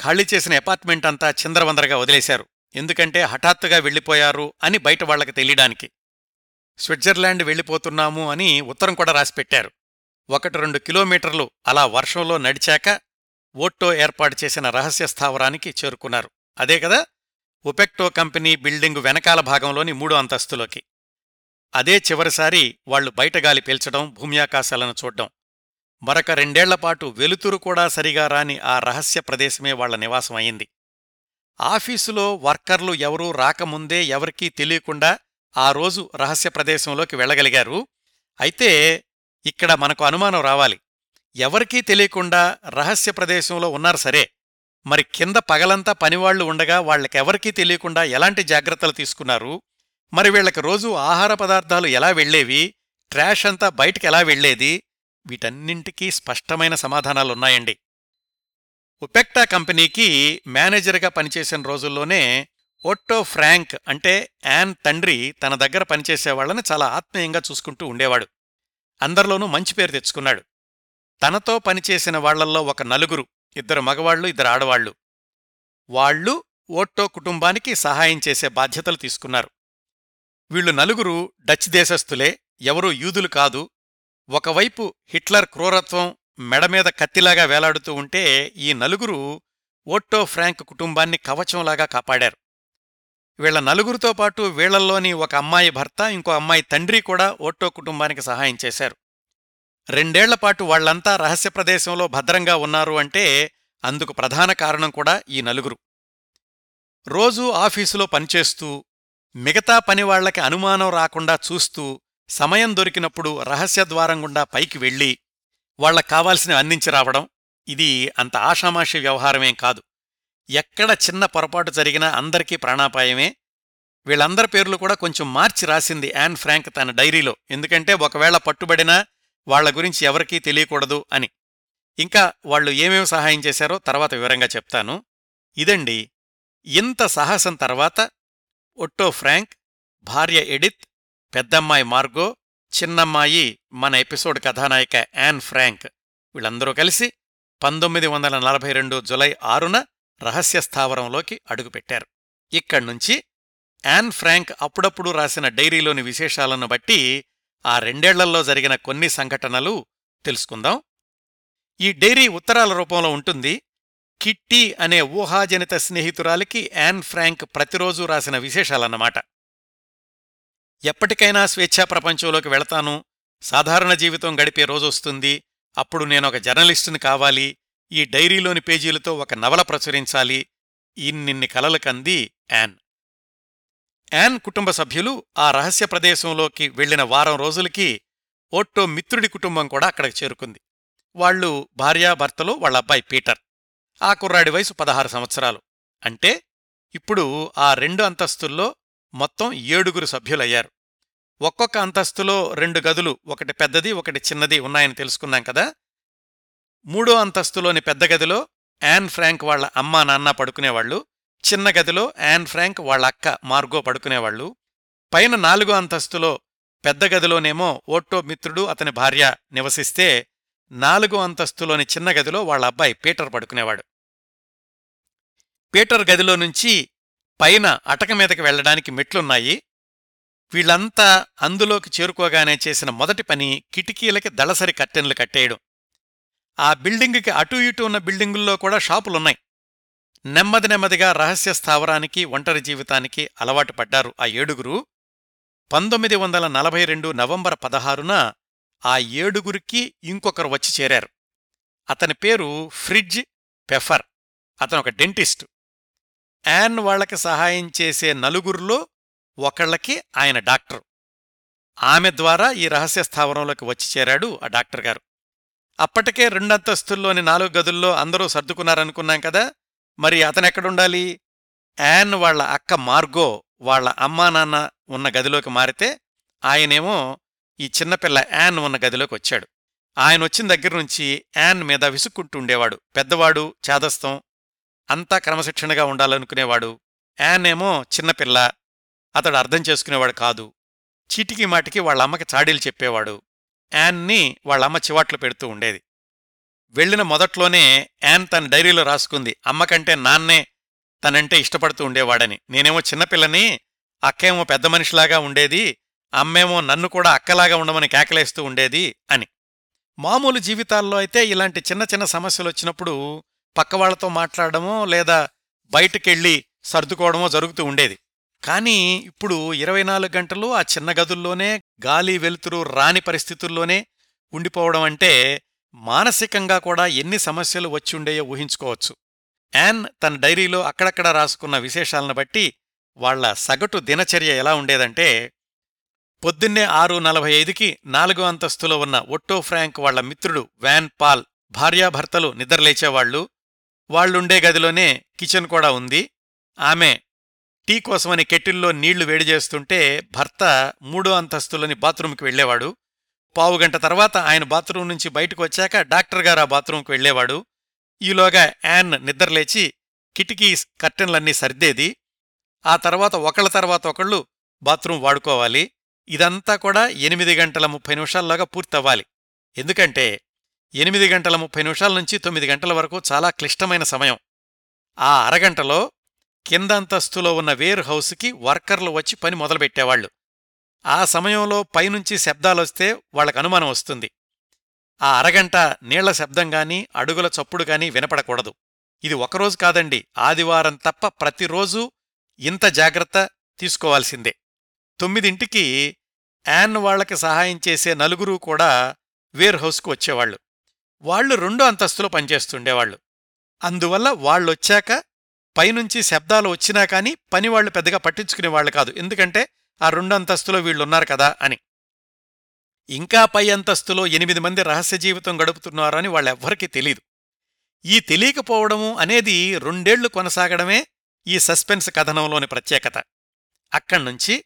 ఖాళీ చేసిన అపార్ట్మెంట్ అంతా చిందరవందరగా వదిలేశారు. ఎందుకంటే హఠాత్తుగా వెళ్ళిపోయారు అని బయట వాళ్ళకు తెలియడానికి. స్విట్జర్లాండ్ వెళ్ళిపోతున్నాము అని ఉత్తరం కూడా రాసిపెట్టారు ఒకటి రెండు కిలోమీటర్లు అలా వర్షంలో నడిచాక ఓట్టో ఏర్పాటు చేసిన రహస్య స్థావరానికి చేరుకున్నారు. అదే కదా ఉపెక్టో కంపెనీ బిల్డింగు వెనకాల భాగంలోని మూడో అంతస్తులోకి. అదే చివరిసారి వాళ్ళు బయటగాలి పీల్చడం భూమ్యాకాశాలను చూడ్డం. మరొక రెండేళ్ళపాటు వెలుతురు కూడా సరిగా రాని ఆ రహస్య ప్రదేశమే వాళ్ళ నివాసం అయింది. ఆఫీసులో వర్కర్లు ఎవరూ రాకముందే ఎవరికీ తెలియకుండా ఆ రోజు రహస్య ప్రదేశంలోకి వెళ్ళగలిగారు. అయితే ఇక్కడ మనకు అనుమానం రావాలి. ఎవరికీ తెలియకుండా రహస్య ప్రదేశంలో ఉన్నారు సరే. మరి కింద పగలంతా పనివాళ్ళు ఉండగా వాళ్ళకెవరికీ తెలియకుండా ఎలాంటి జాగ్రత్తలు తీసుకున్నారు? మరి వీళ్ళకి రోజూ ఆహార పదార్థాలు ఎలా వెళ్ళేవి ట్రాష్ అంతా బయటికెలా వెళ్ళేది వీటన్నింటికీ స్పష్టమైన సమాధానాలున్నాయండి. ఉపెక్టా కంపెనీకి మేనేజర్గా పనిచేసిన రోజుల్లోనే ఓట్టో ఫ్రాంక్ అంటే యాన్ తండ్రి తన దగ్గర పనిచేసేవాళ్ళని చాలా ఆత్మీయంగా చూసుకుంటూ ఉండేవాడు. అందరిలోనూ మంచి పేరు తెచ్చుకున్నాడు. తనతో పనిచేసిన వాళ్ళల్లో ఒక నలుగురు ఇద్దరు మగవాళ్ళు ఇద్దరు ఆడవాళ్ళు వాళ్ళు ఓట్టో కుటుంబానికి సహాయం చేసే బాధ్యతలు తీసుకున్నారు. వీళ్ళు నలుగురు డచ్ దేశస్థులే ఎవరూ యూదులు కాదు. ఒకవైపు హిట్లర్ క్రూరత్వం మెడమీద కత్తిలాగా వేలాడుతూ ఉంటే ఈ నలుగురు ఓట్టో ఫ్రాంక్ కుటుంబాన్ని కవచంలాగా కాపాడారు. వీళ్ళ నలుగురితో పాటు వీళ్ళల్లోని ఒక అమ్మాయి భర్త ఇంకో అమ్మాయి తండ్రి కూడా ఓట్టో కుటుంబానికి సహాయం చేశారు. రెండేళ్ళపాటు వాళ్ళంతా రహస్య ప్రదేశంలో భద్రంగా ఉన్నారు అంటే అందుకు ప్రధాన కారణం కూడా ఈ నలుగురు. రోజూ ఆఫీసులో పనిచేస్తూ మిగతా పనివాళ్ళకి అనుమానం రాకుండా చూస్తూ సమయం దొరికినప్పుడు రహస్య ద్వారం గుండా పైకి వెళ్ళి వాళ్ళకు కావాల్సినవి అందించి రావడం ఇది అంత ఆషామాషి వ్యవహారమేం కాదు. ఎక్కడ చిన్న పొరపాటు జరిగినా అందరికీ ప్రాణాపాయమే. వీళ్ళందరి పేర్లు కూడా కొంచెం మార్చి రాసింది యాన్ ఫ్రాంక్ తన డైరీలో. ఎందుకంటే ఒకవేళ పట్టుబడినా వాళ్ళ గురించి ఎవరికీ తెలియకూడదు అని. ఇంకా వాళ్ళు ఏమేమి సహాయం చేశారో తర్వాత వివరంగా చెప్తాను. ఇదండి ఇంత సాహసం తర్వాత ఒట్టో ఫ్రాంక్ భార్య ఎడిత్ పెద్దమ్మాయి మార్గో చిన్నమ్మాయి మన ఎపిసోడ్ కథానాయిక యాన్ ఫ్రాంక్. వీళ్ళందరూ కలిసి పంతొమ్మిది వందల నలభై రెండు జులై ఆరున రహస్య స్థావరంలోకి అడుగుపెట్టారు. ఇక్కడ్నుంచి యాన్ ఫ్రాంక్ అప్పుడప్పుడు రాసిన డైరీలోని విశేషాలను బట్టి ఆ రెండేళ్ళలో జరిగిన కొన్ని సంఘటనలు తెలుసుకుందాం. ఈ డైరీ ఉత్తరాల రూపంలో ఉంటుంది. కిట్టి అనే ఊహాజనిత స్నేహితురాలికి యాన్ ఫ్రాంక్ ప్రతిరోజూ రాసిన విశేషాలన్నమాట. ఎప్పటికైనా స్వేచ్ఛా ప్రపంచంలోకి వెళతాను. సాధారణ జీవితం గడిపే రోజొస్తుంది అప్పుడు నేనొక జర్నలిస్టుని కావాలి. ఈ డైరీలోని పేజీలతో ఒక నవల ప్రచురించాలి. ఇన్నిన్ని కలలు కంది యాన్. యాన్ కుటుంబ సభ్యులు ఆ రహస్య ప్రదేశంలోకి వెళ్ళిన వారం రోజులకి ఓట్టో మిత్రుడి కుటుంబం కూడా అక్కడికి చేరుకుంది. వాళ్ళు భార్యాభర్తలు వాళ్ళ అబ్బాయి పీటర్. ఆ కుర్రాడి వయసు పదహారు సంవత్సరాలు. అంటే ఇప్పుడు ఆ రెండు అంతస్తుల్లో మొత్తం ఏడుగురు సభ్యులయ్యారు. ఒక్కొక్క అంతస్తులో రెండు గదులు ఒకటి పెద్దది ఒకటి చిన్నది ఉన్నాయని తెలుసుకున్నాం కదా. మూడో అంతస్తులోని పెద్ద గదిలో యాన్ ఫ్రాంక్ వాళ్ళ అమ్మా నాన్న పడుకునేవాళ్ళు చిన్న గదిలో యాన్ ఫ్రాంక్ వాళ్ళ అక్క మార్గో పడుకునేవాళ్ళు పైన నాలుగో అంతస్తులో పెద్ద గదిలోనేమో ఓట్టో మిత్రుడు అతని భార్య నివసిస్తే నాలుగో అంతస్తులోని చిన్న గదిలో వాళ్ళ అబ్బాయి పీటర్ పడుకునేవాడు. పీటర్ గదిలో నుంచి పైన అటక మీదకి వెళ్ళడానికి మెట్లున్నాయి. వీళ్ళంతా అందులోకి చేరుకోగానే చేసిన మొదటి పని కిటికీలకి దళసరి కట్టెన్లు కట్టేయడం. ఆ బిల్డింగుకి అటూ ఇటూ ఉన్న బిల్డింగుల్లో కూడా షాపులున్నాయి. నెమ్మది నెమ్మదిగా రహస్య స్థావరానికి ఒంటరి జీవితానికి అలవాటు పడ్డారు ఆ ఏడుగురు. పంతొమ్మిది వందల నలభై రెండు నవంబర్ పదహారున ఆ ఏడుగురికి ఇంకొకరు వచ్చి చేరారు. అతని పేరు ఫ్రిడ్జ్ పెఫర్. అతను ఒక డెంటిస్టు. యాన్ వాళ్ళకి సహాయం చేసే నలుగురిలో ఒకళ్ళకి ఆయన డాక్టర్. ఆమె ద్వారా ఈ రహస్య స్థావరంలోకి వచ్చి చేరాడు ఆ డాక్టర్ గారు. అప్పటికే రెండంతస్తుల్లోని నాలుగు గదుల్లో అందరూ సర్దుకున్నారనుకున్నాం కదా మరి అతనెక్కడుండాలి యాన్ వాళ్ళ అక్క మార్గో వాళ్ళ అమ్మా నాన్న ఉన్న గదిలోకి మారితే ఆయనేమో ఈ చిన్నపిల్ల యాన్ ఉన్న గదిలోకి వచ్చాడు. ఆయన వచ్చిన దగ్గర నుంచి యాన్ మీద విసుక్కుంటూ ఉండేవాడు. పెద్దవాడు చాదస్తం అంతా క్రమశిక్షణగా ఉండాలనుకునేవాడు. యాన్ ఏమో చిన్నపిల్ల అతడు అర్థం చేసుకునేవాడు కాదు. చీటికి మాటికి వాళ్ళ అమ్మకి చాడీలు చెప్పేవాడు. యాన్ని వాళ్ళమ్మ చివాట్లు పెడుతూ ఉండేది. వెళ్ళిన మొదట్లోనే యాన్ తన డైరీలో రాసుకుంది. అమ్మకంటే నాన్నే తనంటే ఇష్టపడుతూ ఉండేవాడని. నేనేమో చిన్నపిల్లని అక్కేమో పెద్ద మనిషిలాగా ఉండేది అమ్మేమో నన్ను కూడా అక్కలాగా ఉండమని కేకలేస్తూ ఉండేది అని. మామూలు జీవితాల్లో అయితే ఇలాంటి చిన్న చిన్న సమస్యలు వచ్చినప్పుడు పక్కవాళ్ళతో మాట్లాడడమో లేదా బయటకెళ్ళి సర్దుకోవడమో జరుగుతూ ఉండేది. కానీ ఇప్పుడు ఇరవై నాలుగు గంటలు ఆ చిన్న గదుల్లోనే గాలి వెలుతురు రాని పరిస్థితుల్లోనే ఉండిపోవడం అంటే మానసికంగా కూడా ఎన్ని సమస్యలు వచ్చి ఉండేయో ఊహించుకోవచ్చు. యాన్ తన డైరీలో అక్కడక్కడ రాసుకున్న విశేషాలను బట్టి వాళ్ళ సగటు దినచర్య ఎలా ఉండేదంటే పొద్దున్నే ఆరు నలభై ఐదుకి నాలుగో అంతస్తులో ఉన్న ఒట్టో ఫ్రాంక్ వాళ్ళ మిత్రుడు వ్యాన్ పాల్ భార్యాభర్తలు నిద్రలేచేవాళ్ళు వాళ్ళుండే గదిలోనే కిచెన్ కూడా ఉంది. ఆమె టీ కోసమని కెటిల్లో నీళ్ళు వేడి చేస్తుంటే భర్త మూడో అంతస్తులోని బాత్రూంకి వెళ్ళేవాడు. పావుగంట తర్వాత ఆయన బాత్రూం నుంచి బయటకు వచ్చాక డాక్టర్ గారు ఆ బాత్రూంకి వెళ్ళేవాడు. ఈలోగా యాన్ నిద్రలేచి కిటికీ కర్టెన్లన్నీ సర్దేది. ఆ తర్వాత ఒకళ్ళ తర్వాత ఒకళ్ళు బాత్రూం వాడుకోవాలి. ఇదంతా కూడా ఎనిమిది గంటల ముప్పై నిమిషాల్లోగా పూర్తవ్వాలి. ఎందుకంటే ఎనిమిది గంటల ముప్పై నిమిషాల నుంచి తొమ్మిది గంటల వరకు చాలా క్లిష్టమైన సమయం. ఆ అరగంటలో కింద అంతస్తులో ఉన్న వేర్ హౌస్కి వర్కర్లు వచ్చి పని మొదలుపెట్టేవాళ్ళు ఆ సమయంలో పైనుంచి శబ్దాలొస్తే వాళ్ళకు అనుమానం వస్తుంది. ఆ అరగంట నీళ్ళ శబ్దం గాని అడుగుల చప్పుడు గాని వినపడకూడదు. ఇది ఒకరోజు కాదండి ఆదివారం తప్ప ప్రతిరోజూ ఇంత జాగ్రత్త తీసుకోవాల్సిందే. తొమ్మిదింటికి యాన్ వాళ్ళకి సహాయం చేసే నలుగురూ కూడా వేర్ హౌస్కు వచ్చేవాళ్ళు వాళ్ళు రెండో అంతస్తులో పనిచేస్తుండేవాళ్ళు అందువల్ల వాళ్ళొచ్చాక పైనుంచి శబ్దాలు వచ్చినా కాని పనివాళ్ళు పెద్దగా పట్టించుకునేవాళ్ళు కాదు. ఎందుకంటే ఆ రెండు అంతస్తులో వీళ్ళున్నారు కదా అని. ఇంకా పై అంతస్తులో ఎనిమిది మంది రహస్య జీవితం గడుపుతున్నారని వాళ్ళెవ్వరికీ తెలీదు. ఈ తెలియకపోవడము అనేది రెండేళ్ళు కొనసాగడమే ఈ సస్పెన్స్ కథనంలోని ప్రత్యేకత. అక్కడ్నుంచి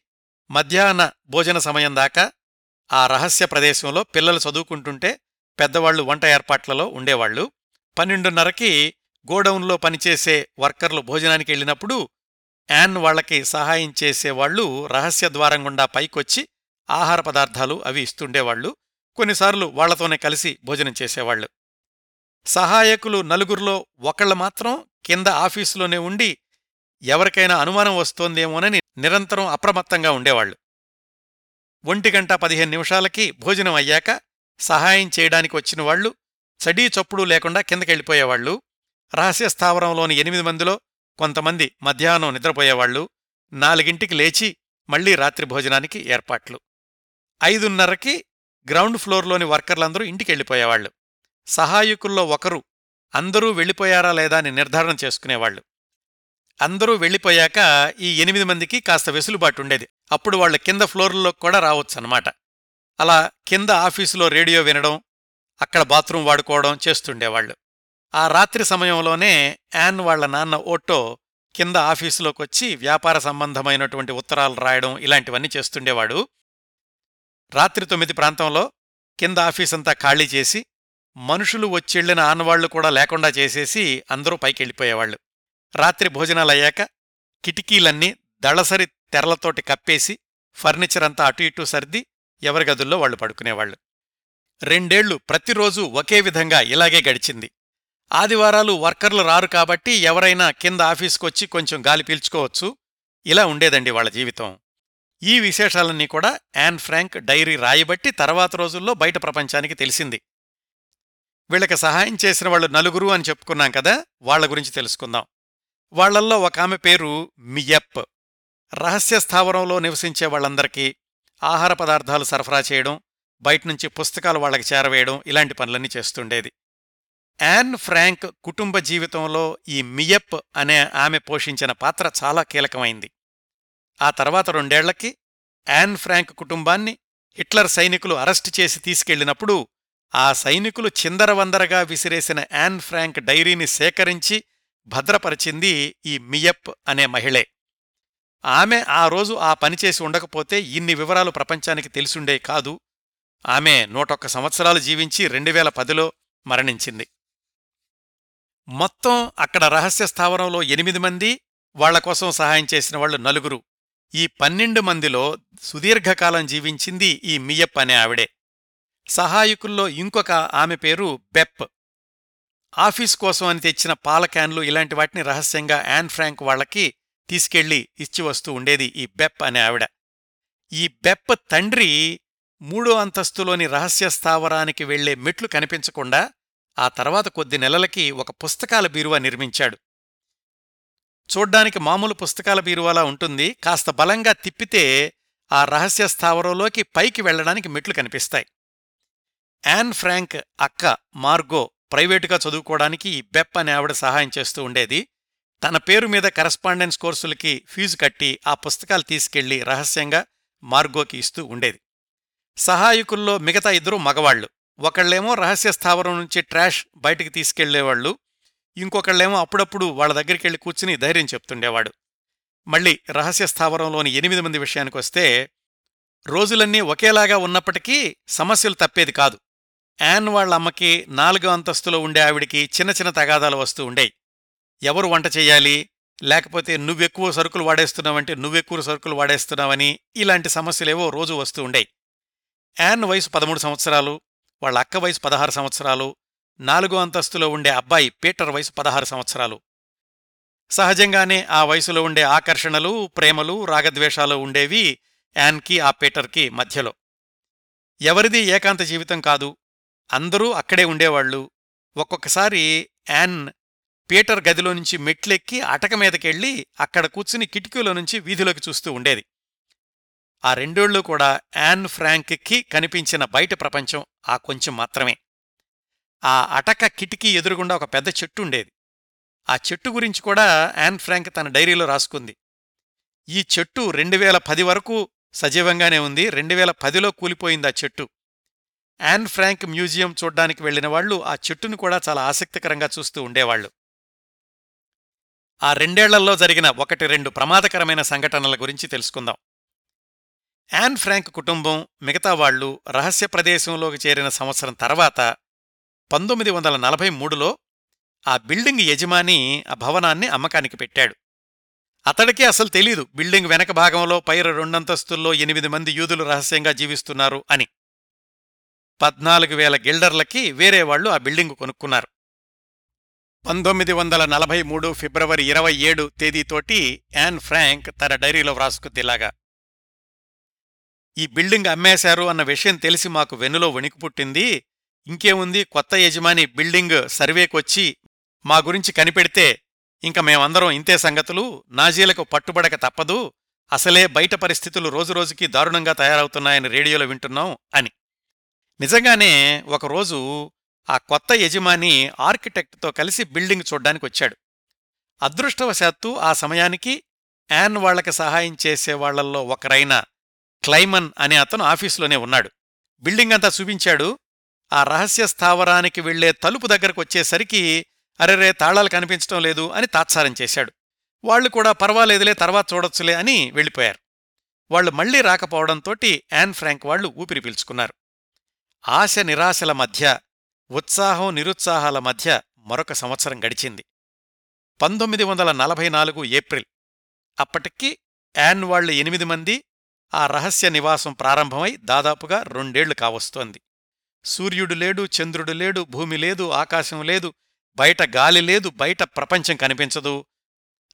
మధ్యాహ్న భోజన సమయం దాకా ఆ రహస్య ప్రదేశంలో పిల్లలు చదువుకుంటుంటే పెద్దవాళ్ళు వంట ఏర్పాట్లలో ఉండేవాళ్ళు పన్నెండున్నరకి గోడౌన్లో పనిచేసే వర్కర్లు భోజనానికి వెళ్ళినప్పుడు యాన్ వాళ్ళకి సహాయం చేసేవాళ్ళు రహస్య ద్వారం గుండా పైకొచ్చి ఆహార పదార్థాలు అవి ఇస్తుండేవాళ్ళు కొన్నిసార్లు వాళ్ళతోనే కలిసి భోజనం చేసేవాళ్ళు సహాయకులు నలుగురిలో ఒకళ్ళు మాత్రం కింద ఆఫీసులోనే ఉండి ఎవరికైనా అనుమానం వస్తోందేమోనని నిరంతరం అప్రమత్తంగా ఉండేవాళ్ళు ఒంటిగంట పదిహేను నిమిషాలకి భోజనం అయ్యాక సహాయం చేయడానికి వచ్చిన వాళ్ళు చడీ చప్పుడు లేకుండా కిందకెళ్ళిపోయేవాళ్ళు రహస్య స్థావరంలోని ఎనిమిది మందిలో కొంతమంది మధ్యాహ్నం నిద్రపోయేవాళ్ళు నాలుగింటికి లేచి మళ్ళీ రాత్రి భోజనానికి ఏర్పాట్లు. ఐదున్నరకి గ్రౌండ్ ఫ్లోర్లోని వర్కర్లందరూ ఇంటికెళ్ళిపోయేవాళ్ళు సహాయకుల్లో ఒకరు అందరూ వెళ్ళిపోయారా లేదా అని నిర్ధారణ చేసుకునేవాళ్ళు అందరూ వెళ్ళిపోయాక ఈ ఎనిమిది మందికి కాస్త వెసులుబాటుండేది. అప్పుడు వాళ్ళ కింద ఫ్లోర్లో కూడా రావచ్చన్నమాట. అలా కింద ఆఫీసులో రేడియో వినడం అక్కడ బాత్రూం వాడుకోవడం చేస్తుండేవాళ్ళు ఆ రాత్రి సమయంలోనే యాన్ వాళ్ళ నాన్న ఓటో కింద ఆఫీసులోకొచ్చి వ్యాపార సంబంధమైనటువంటి ఉత్తరాలు రాయడం ఇలాంటివన్నీ చేస్తుండేవాడు. రాత్రి తొమ్మిది ప్రాంతంలో కింద ఆఫీసంతా ఖాళీ చేసి మనుషులు వచ్చెళ్ళిన ఆనవాళ్ళు కూడా లేకుండా చేసేసి అందరూ పైకెళ్ళిపోయేవాళ్ళు రాత్రి భోజనాలయ్యాక కిటికీలన్నీ దళసరి తెరలతోటి కప్పేసి ఫర్నిచర్ అంతా అటు ఇటు సర్ది ఎవరి గదుల్లో వాళ్ళు పడుకునేవాళ్ళు రెండేళ్ళు ప్రతిరోజూ ఒకే విధంగా ఇలాగే గడిచింది. ఆదివారాలు వర్కర్లు రారు కాబట్టి ఎవరైనా కింద ఆఫీసుకొచ్చి కొంచెం గాలి పీల్చుకోవచ్చు. ఇలా ఉండేదండి వాళ్ళ జీవితం. ఈ విశేషాలన్నీ కూడా యాన్ ఫ్రాంక్ డైరీ రాయబట్టి తర్వాత రోజుల్లో బయట ప్రపంచానికి తెలిసింది. వీళ్ళకి సహాయం చేసిన వాళ్ళు నలుగురు అని చెప్పుకున్నాం కదా వాళ్ళ గురించి తెలుసుకుందాం. వాళ్ళల్లో ఒక ఆమె పేరు మియప్. రహస్య స్థావరంలో నివసించే వాళ్ళందరికీ ఆహార పదార్థాలు సరఫరా చేయడం బయటనుంచి పుస్తకాలు వాళ్ళకి చేరవేయడం ఇలాంటి పనులన్నీ చేస్తుండేది. యాన్ ఫ్రాంక్ కుటుంబ జీవితంలో ఈ మియప్ అనే ఆమె పోషించిన పాత్ర చాలా కీలకమైంది. ఆ తర్వాత రెండేళ్ళకి యాన్ ఫ్రాంక్ కుటుంబాన్ని హిట్లర్ సైనికులు అరెస్టు చేసి తీసుకెళ్ళినప్పుడు ఆ సైనికులు చిందరవందరగా విసిరేసిన యాన్ ఫ్రాంక్ డైరీని సేకరించి భద్రపరిచింది ఈ మియప్ అనే మహిళే. ఆమె ఆ రోజు ఆ పనిచేసి ఉండకపోతే ఇన్ని వివరాలు ప్రపంచానికి తెలిసుండే కాదు. ఆమె నూటొక్క సంవత్సరాలు జీవించి రెండువేల పదిలో మరణించింది. మొత్తం అక్కడ రహస్య స్థావరంలో ఎనిమిది మంది వాళ్ళ కోసం సహాయం చేసిన వాళ్ళు నలుగురు. ఈ పన్నెండు మందిలో సుదీర్ఘకాలం జీవించింది ఈ మియప్ అనే ఆవిడే. సహాయకుల్లో ఇంకొక ఆమె పేరు బెప్. ఆఫీస్ కోసం అని తెచ్చిన పాల క్యాన్లు ఇలాంటి వాటిని రహస్యంగా యాన్ ఫ్రాంక్ వాళ్ళకి తీసుకెళ్ళి ఇచ్చి వస్తూ ఉండేది ఈ బెప్ అనే ఆవిడ. ఈ బెప్ తండ్రి మూడో అంతస్తులోని రహస్య స్థావరానికి వెళ్ళే మెట్లు కనిపించకుండా ఆ తర్వాత కొద్ది నెలలకి ఒక పుస్తకాల బీరువా నిర్మించాడు. చూడ్డానికి మామూలు పుస్తకాల బీరువాలా ఉంటుంది కాస్త బలంగా తిప్పితే ఆ రహస్య స్థావరంలోకి పైకి వెళ్ళడానికి మెట్లు కనిపిస్తాయి. యాన్ ఫ్రాంక్ అక్క మార్గో ప్రైవేటుగా చదువుకోవడానికి ఈ బెప్ అనే ఆవిడ సహాయం చేస్తూ ఉండేది. తన పేరు మీద కరస్పాండెన్స్ కోర్సులకి ఫీజు కట్టి ఆ పుస్తకాలు తీసుకెళ్ళి రహస్యంగా మార్గోకి ఇస్తూ ఉండేది. సహాయకుల్లో మిగతా ఇద్దరు మగవాళ్ళు ఒకళ్ళేమో రహస్య స్థావరం నుంచి ట్రాష్ బయటికి తీసుకెళ్ళేవాళ్ళు ఇంకొకళ్ళేమో అప్పుడప్పుడు వాళ్ళ దగ్గరికెళ్ళి కూర్చుని ధైర్యం చెప్తుండేవాడు. మళ్ళీ రహస్య స్థావరంలోని ఎనిమిది మంది విషయానికొస్తే రోజులన్నీ ఒకేలాగా ఉన్నప్పటికీ సమస్యలు తప్పేది కాదు. యాన్ వాళ్ళ అమ్మకి నాలుగో అంతస్తులో ఉండే ఆవిడికి చిన్న చిన్న తగాదాలు వస్తూ ఉండేవి ఎవరు వంట చేయాలి? లేకపోతే నువ్వెక్కువ సరుకులు వాడేస్తున్నావంటే నువ్వెక్కువ సరుకులు వాడేస్తున్నావని ఇలాంటి సమస్యలేవో రోజు వస్తూ ఉండేవి యాన్ వయసు పదమూడు సంవత్సరాలు వాళ్ళ అక్క వయసు పదహారు సంవత్సరాలు నాలుగో అంతస్తులో ఉండే అబ్బాయి పీటర్ వయసు పదహారు సంవత్సరాలు. సహజంగానే ఆ వయసులో ఉండే ఆకర్షణలు ప్రేమలు రాగద్వేషాలు ఉండేవి యాన్కి ఆ పీటర్కి మధ్యలో. ఎవరిది ఏకాంత జీవితం కాదు అందరూ అక్కడే ఉండేవాళ్ళు ఒక్కొక్కసారి యాన్ పీటర్ గదిలో నుంచి మెట్లెక్కి అటక మీదకెళ్ళి అక్కడ కూర్చుని కిటికీలో నుంచి వీధిలోకి చూస్తూ ఉండేది. ఆ రెండోళ్ళు కూడా యాన్ ఫ్రాంక్కి కనిపించిన బయట ప్రపంచం ఆ కొంచెం మాత్రమే. ఆ అటక కిటికీ ఎదురుగుండా ఒక పెద్ద చెట్టు ఉండేది. ఆ చెట్టు గురించి కూడా యాన్ ఫ్రాంక్ తన డైరీలో రాసుకుంది. ఈ చెట్టు రెండు వేల పది వరకు సజీవంగానే ఉంది రెండు వేల పదిలో కూలిపోయింది ఆ చెట్టు. యాన్ ఫ్రాంక్ మ్యూజియం చూడ్డానికి వెళ్ళిన వాళ్ళు ఆ చెట్టును కూడా చాలా ఆసక్తికరంగా చూస్తూ ఉండేవాళ్ళు ఆ రెండేళ్ళలో జరిగిన ఒకటి రెండు ప్రమాదకరమైన సంఘటనల గురించి తెలుసుకుందాం. యాన్ ఫ్రాంక్ కుటుంబం మిగతా వాళ్ళు రహస్య ప్రదేశంలోకి చేరిన సంవత్సరం తర్వాత పంతొమ్మిది వందల నలభై మూడులో ఆ బిల్డింగ్ యజమాని ఆ భవనాన్ని అమ్మకానికి పెట్టాడు. అతడికే అసలు తెలీదు బిల్డింగ్ వెనక భాగంలో పైర రెండంతస్తుల్లో ఎనిమిది మంది యూదులు రహస్యంగా జీవిస్తున్నారు అని. పద్నాలుగు వేల గిల్డర్లకి వేరే వాళ్ళు ఆ బిల్డింగ్ కొనుక్కున్నారు. పంతొమ్మిది వందల నలభై మూడు ఫిబ్రవరి ఇరవై ఏడు తేదీతోటి యాన్ ఫ్రాంక్ తన డైరీలో వ్రాసుకుద్దిలాగా ఈ బిల్డింగ్ అమ్మేశారు అన్న విషయం తెలిసి మాకు వెన్నులో వణికి పుట్టింది. ఇంకేముంది? కొత్త యజమాని బిల్డింగ్ సర్వేకొచ్చి మా గురించి కనిపెడితే ఇంక మేమందరం ఇంతే సంగతులు. నాజీలకు పట్టుబడక తప్పదు. అసలే బయట పరిస్థితులు రోజురోజుకి దారుణంగా తయారవుతున్నాయని రేడియోలో వింటున్నాం అని. నిజంగానే ఒకరోజు ఆ కొత్త యజమాని ఆర్కిటెక్ట్తో కలిసి బిల్డింగ్ చూడ్డానికి వచ్చాడు. అదృష్టవశాత్తు ఆ సమయానికి యాన్ వాళ్ళకి సహాయం చేసేవాళ్ళల్లో ఒకరైన క్లైమన్ అనే అతను ఆఫీసులోనే ఉన్నాడు. బిల్డింగ్ అంతా చూపించాడు. ఆ రహస్య స్థావరానికి వెళ్ళే తలుపు దగ్గరకు వచ్చేసరికి అరెరే తాళాలు కనిపించడం లేదు అని తాత్సారం చేశాడు. వాళ్ళు కూడా పర్వాలేదులే తర్వాత చూడొచ్చులే అని వెళ్ళిపోయారు. వాళ్ళు మళ్ళీ రాకపోవడంతోటి యాన్ ఫ్రాంక్ వాళ్ళు ఊపిరి పీల్చుకున్నారు. ఆశ నిరాశల మధ్య ఉత్సాహం నిరుత్సాహాల మధ్య మరొక సంవత్సరం గడిచింది. పంతొమ్మిది వందల నలభై నాలుగు ఏప్రిల్. అప్పటికి యాన్ వాళ్ళు ఎనిమిది మంది ఆ రహస్య నివాసం ప్రారంభమై దాదాపుగా రెండేళ్ళు కావస్తోంది. సూర్యుడు లేడు చంద్రుడు లేడు భూమి లేదు ఆకాశం లేదు బయట గాలి లేదు బయట ప్రపంచం కనిపించదు.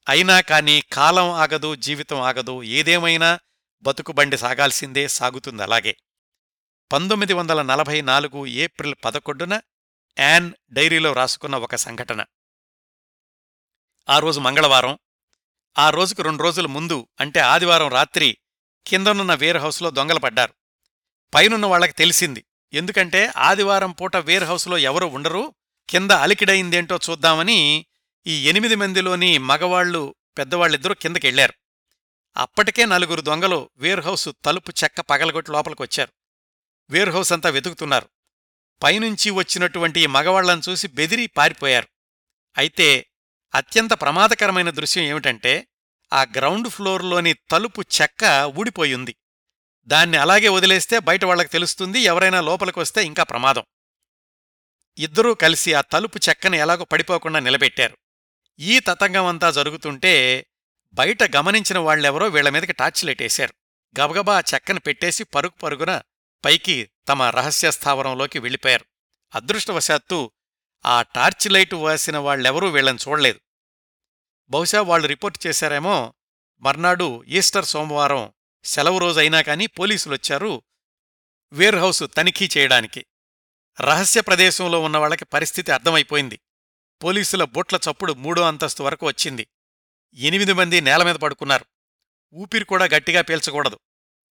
అయినా కాని కాలం ఆగదు జీవితం ఆగదు ఏదేమైనా బతుకుబండి సాగాల్సిందే సాగుతుంది అలాగే. పంతొమ్మిది వందల నలభై నాలుగు ఏప్రిల్ పదకొండున యాన్ డైరీలో రాసుకున్న ఒక సంఘటన. ఆ రోజు మంగళవారం ఆ రోజుకు రెండు రోజుల ముందు అంటే ఆదివారం రాత్రి కిందనున్న వేర్ హౌస్లో దొంగలు పడ్డారు. పైనున్న వాళ్ళకి తెలిసింది ఎందుకంటే ఆదివారం పూట వేర్ హౌస్లో ఎవరూ ఉండరు కింద అలికిడైందేంటో చూద్దామని ఈ ఎనిమిది మందిలోని మగవాళ్ళు పెద్దవాళ్ళిద్దరూ కిందకెళ్ళారు అప్పటికే నలుగురు దొంగలు వేర్ హౌస్ తలుపు చెక్క పగలగొట్టి లోపలికొచ్చారు. వేర్హౌస్ అంతా వెతుకుతున్నారు. పైనుంచి వచ్చినటువంటి ఈ మగవాళ్ళను చూసి బెదిరి పారిపోయారు. అయితే అత్యంత ప్రమాదకరమైన దృశ్యం ఏమిటంటే ఆ గ్రౌండ్ ఫ్లోర్లోని తలుపు చెక్క ఊడిపోయింది. దాన్ని అలాగే వదిలేస్తే బయట వాళ్ళకు తెలుస్తుంది ఎవరైనా లోపలికొస్తే ఇంకా ప్రమాదం. ఇద్దరూ కలిసి ఆ తలుపు చెక్కను ఎలాగో పడిపోకుండా నిలబెట్టారు. ఈ తతంగమంతా జరుగుతుంటే బయట గమనించిన వాళ్ళెవరో వీళ్ళ మీదకి టార్చిలెట్టేశారు గబగబా ఆ చెక్కను పెట్టేసి పరుగు పరుగున పైకి తమ రహస్య స్థావరంలోకి వెళ్ళిపోయారు. అదృష్టవశాత్తు ఆ టార్చ్ లైట్ వాసిన వాళ్ళెవరూ వీళ్ళని చూడలేదు. బహుశా వాళ్ళు రిపోర్ట్ చేశారేమో మర్నాడు ఈస్టర్ సోమవారం సెలవు రోజైనా కానీ పోలీసులొచ్చారు వేర్హౌస్ తనిఖీ చేయడానికి. రహస్య ప్రదేశంలో ఉన్న వాళ్ళకి పరిస్థితి అర్థమైపోయింది. పోలీసుల బొట్ల చప్పుడు మూడో అంతస్తు వరకు వచ్చింది. ఎనిమిది మంది నేల మీద పడుకున్నారు. ఊపిరి కూడా గట్టిగా పీల్చకూడదు.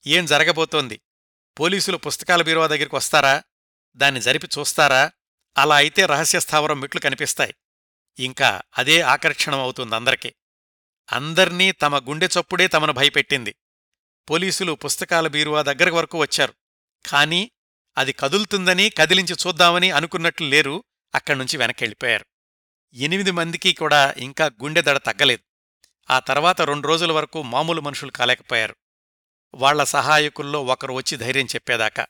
ఏం జరగబోతోంది? పోలీసులు పుస్తకాల బీరువా దగ్గరికి వస్తారా? దాన్ని జరిపి చూస్తారా? అలా అయితే రహస్య స్థావరం మెట్లు కనిపిస్తాయి. ఇంకా అదే ఆకర్షణం అవుతుంది అందరికీ. అందర్నీ తమ గుండె చప్పుడే తమను భయపెట్టింది. పోలీసులు పుస్తకాల బీరువా దగ్గర వరకు వచ్చారు. కానీ అది కదులుతుందని కదిలించి చూద్దామని అనుకున్నట్లు లేరు. అక్కడ్నుంచి వెనకెళ్ళిపోయారు ఎనిమిది మందికి కూడా ఇంకా గుండె దడ తగ్గలేదు. ఆ తర్వాత రెండు రోజుల వరకు మామూలు మనుషులు కాలేకపోయారు. వాళ్ళ సహాయకుల్లో ఒకరు వచ్చి ధైర్యం చెప్పేదాకా.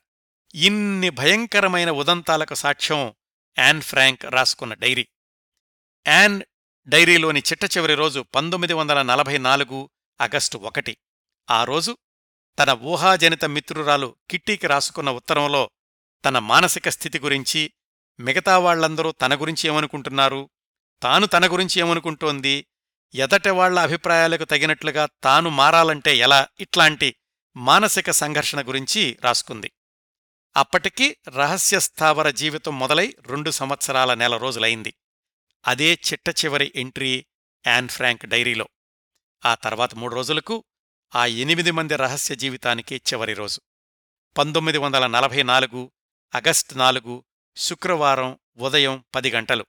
ఇన్ని భయంకరమైన ఉదంతాలకు సాక్ష్యం యాన్ ఫ్రాంక్ రాసుకున్న డైరీ. యాన్ డైరీలోని చిట్ట చివరి రోజు పంతొమ్మిది వందల నలభై నాలుగు ఆగస్టు ఒకటి. ఆ రోజు తన ఊహాజనిత మిత్రురాలు కిట్టీకి రాసుకున్న ఉత్తరంలో తన మానసిక స్థితి గురించి మిగతా వాళ్ళందరూ తన గురించి ఏమనుకుంటున్నారు? తాను తన గురించి ఏమనుకుంటోంది? ఎదటి వాళ్ళ అభిప్రాయాలకు తగినట్లుగా తాను మారాలంటే ఎలా? ఇట్లాంటి మానసిక సంఘర్షణ గురించి రాసుకుంది. అప్పటికి రహస్యస్థావర జీవితం మొదలై రెండు సంవత్సరాల నెల రోజులైంది. అదే చిట్ట చివరి ఎంట్రీ యాన్ ఫ్రాంక్ డైరీలో. ఆ తర్వాత మూడు రోజులకు ఆ ఎనిమిది మంది రహస్య జీవితానికి చివరి రోజు. పంతొమ్మిది వందల నలభై నాలుగు అగస్ట్ నాలుగు శుక్రవారం ఉదయం పది గంటలు.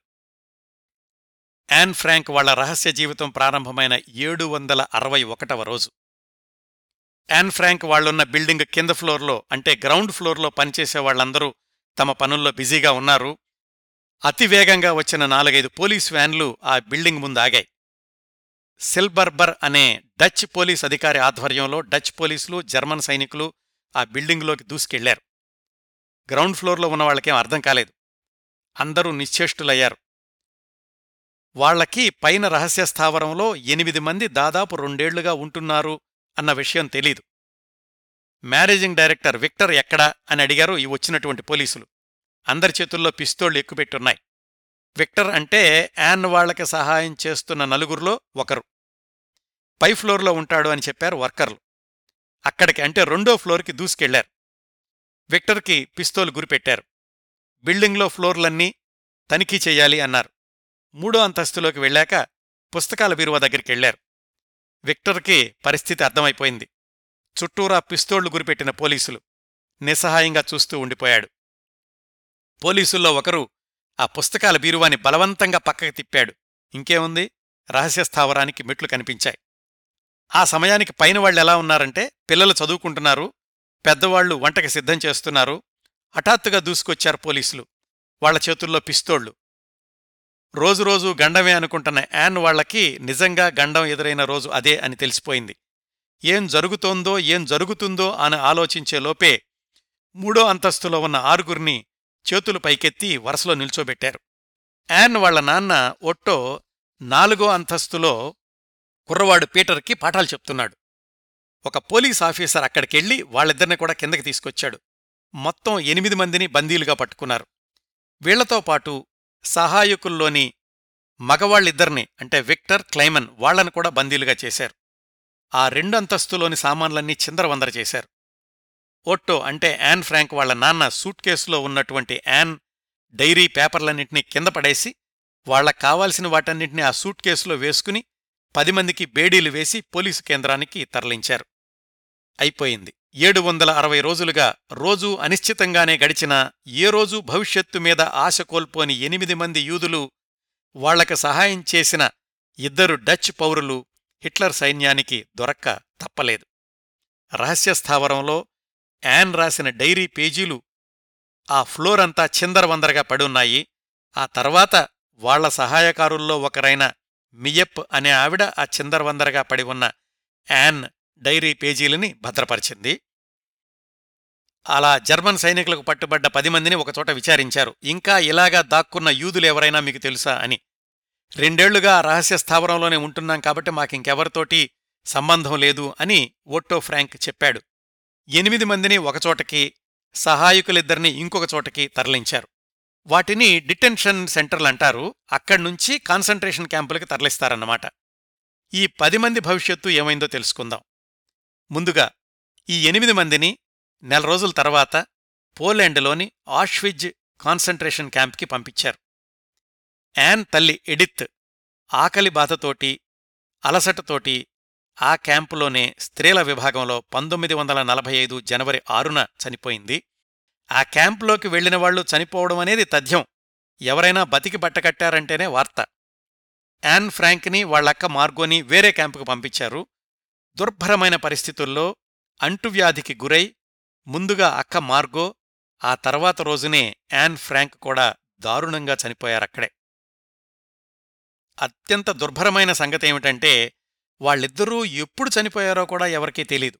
యాన్ ఫ్రాంక్ వాళ్ళ రహస్య జీవితం ప్రారంభమైన ఏడు వందల అరవై ఒకటవ రోజు. యాన్ ఫ్రాంక్ వాళ్ళున్న బిల్డింగ్ కింద ఫ్లోర్లో అంటే గ్రౌండ్ ఫ్లోర్లో పనిచేసే వాళ్ళందరూ తమ పనుల్లో బిజీగా ఉన్నారు. అతివేగంగా వచ్చిన నాలుగైదు పోలీస్ వ్యాన్లు ఆ బిల్డింగ్ ముందాగాయి సిల్బర్బర్ అనే డచ్ పోలీస్ అధికారి ఆధ్వర్యంలో డచ్ పోలీసులు జర్మన్ సైనికులు ఆ బిల్డింగులోకి దూసుకెళ్ళారు. గ్రౌండ్ ఫ్లోర్లో ఉన్న వాళ్ళకేం అర్థం కాలేదు. అందరూ నిశ్చేష్టులయ్యారు. వాళ్ళకి పైన రహస్య స్థావరంలో ఎనిమిది మంది దాదాపు రెండేళ్ళుగా ఉంటున్నారు అన్న విషయం తెలీదు. మేనేజింగ్ డైరెక్టర్ విక్టర్ ఎక్కడా అని అడిగారు ఈ వచ్చినటువంటి పోలీసులు. అందరి చేతుల్లో పిస్తోళ్ళు ఎక్కుపెట్టున్నాయి. విక్టర్ అంటే యాన్ వాళ్ళకి సహాయం చేస్తున్న నలుగురిలో ఒకరు. పై ఫ్లోర్లో ఉంటాడు అని చెప్పారు వర్కర్లు. అక్కడికి అంటే రెండో ఫ్లోర్కి దూసుకెళ్ళారు. విక్టర్కి పిస్తోలు గురిపెట్టారు. బిల్డింగ్లో ఫ్లోర్లన్నీ తనిఖీ చెయ్యాలి అన్నారు. మూడో అంతస్తులోకి వెళ్ళాక పుస్తకాల బీరువ దగ్గరికెళ్ళారు. విక్టర్కి పరిస్థితి అర్థమైపోయింది. చుట్టూరా పిస్తోళ్ళు గురిపెట్టిన పోలీసులు నిస్సహాయంగా చూస్తూ ఉండిపోయాడు. పోలీసుల్లో ఒకరు ఆ పుస్తకాల బీరువాని బలవంతంగా పక్కకి తిప్పాడు. ఇంకేముంది? రహస్య స్థావరానికి మెట్లు కనిపించాయి. ఆ సమయానికి పైన వాళ్ళెలా ఉన్నారంటే పిల్లలు చదువుకుంటున్నారు పెద్దవాళ్ళు వంటకి సిద్ధం చేస్తున్నారు హఠాత్తుగా దూసుకొచ్చారు పోలీసులు. వాళ్ళ చేతుల్లో పిస్తోళ్ళు రోజురోజు గండమే అనుకుంటున్న యాన్ వాళ్ళకి నిజంగా గండం ఎదురైన రోజు అదే అని తెలిసిపోయింది. ఏం జరుగుతోందో ఏం జరుగుతుందో అని ఆలోచించే లోపే మూడో అంతస్తులో ఉన్న ఆరుగురిని చేతులు పైకెత్తి వరుసలో నిల్చోబెట్టారు. యాన్ వాళ్ళ నాన్న ఒట్టో నాలుగో అంతస్తులో కుర్రవాడు పీటర్కి పాఠాలు చెప్తున్నాడు. ఒక పోలీస్ ఆఫీసర్ అక్కడికెళ్ళి వాళ్ళిద్దరిని కూడా కిందకి తీసుకొచ్చాడు. మొత్తం ఎనిమిది మందిని బందీలుగా పట్టుకున్నారు. వీళ్ళతో పాటు సహాయకుల్లోని మగవాళ్ళిద్దరిని అంటే విక్టర్ క్లైమన్ వాళ్ళను కూడా బందీలుగా చేశారు. ఆ రెండు అంతస్తులోని సామాన్లన్నీ చిందరవందర చేశారు. ఓట్టో అంటే యాన్ ఫ్రాంక్ వాళ్ళ నాన్న సూట్ కేసులో ఉన్నటువంటి యాన్ డైరీ పేపర్లన్నింటినీ కింద పడేసి వాళ్ళకు కావాల్సిన వాటన్నింటినీ ఆ సూట్ కేసులో వేసుకుని పది మందికి బేడీలు వేసి పోలీసు కేంద్రానికి తరలించారు. అయిపోయింది. ఏడు వందల అరవై రోజులుగా రోజూ అనిశ్చితంగానే గడిచిన ఏ రోజూ భవిష్యత్తు మీద ఆశ కోల్పోని ఎనిమిది మంది యూదులు వాళ్ళకు సహాయం చేసిన ఇద్దరు డచ్ పౌరులు హిట్లర్ సైన్యానికి దొరక్క తప్పలేదు. రహస్యస్థావరంలో యాన్ రాసిన డైరీ పేజీలు ఆ ఫ్లోరంతా చిందరవందరగా పడున్నాయి. ఆ తర్వాత వాళ్ళ సహాయకారుల్లో ఒకరైన మియప్ అనే ఆవిడ ఆ చిందరవందరగా పడి ఉన్న యాన్ డైరీ పేజీలని భద్రపరిచింది. అలా జర్మన్ సైనికులకు పట్టుబడ్డ పది మందిని ఒకచోట విచారించారు. ఇంకా ఇలాగా దాక్కున్న యూదులెవరైనా మీకు తెలుసా అని. రెండేళ్ళుగా రహస్య స్థావరంలోనే ఉంటున్నాం కాబట్టి మాకింకెవరితోటి సంబంధం లేదు అని ఓట్టో ఫ్రాంక్ చెప్పాడు. ఎనిమిది మందిని ఒకచోటకి సహాయకులిద్దరిని ఇంకొక చోటకి తరలించారు. వాటిని డిటెన్షన్ సెంటర్లంటారు అక్కడ్నుంచి కాన్సంట్రేషన్ క్యాంపులకి తరలిస్తారన్నమాట. ఈ పది మంది భవిష్యత్తు ఏమైందో తెలుసుకుందాం. ముందుగా ఈ ఎనిమిది మందిని నెల రోజుల తర్వాత పోలాండ్లోని ఆష్విజ్ కాన్సంట్రేషన్ క్యాంప్కి పంపించారు. యాన్ తల్లి ఎడిత్ ఆకలి బాధతోటి అలసటతోటి ఆ క్యాంపులోనే స్త్రీల విభాగంలో పంతొమ్మిది వందల నలభై ఐదు జనవరి ఆరున చనిపోయింది. ఆ క్యాంపులోకి వెళ్ళిన వాళ్ళు చనిపోవడం అనేది తథ్యం. ఎవరైనా బతికి బట్టకట్టారంటేనే వార్త. యాన్ ఫ్రాంక్ని వాళ్ళక్క మార్గోని వేరే క్యాంపుకు పంపించారు. దుర్భరమైన పరిస్థితుల్లో అంటువ్యాధికి గురై ముందుగా అక్క మార్గో ఆ తర్వాత రోజునే యాన్ ఫ్రాంక్ కూడా దారుణంగా చనిపోయారక్కడే. అత్యంత దుర్భరమైన సంగతేమిటంటే వాళ్ళిద్దరూ ఎప్పుడు చనిపోయారో కూడా ఎవరికీ తెలీదు.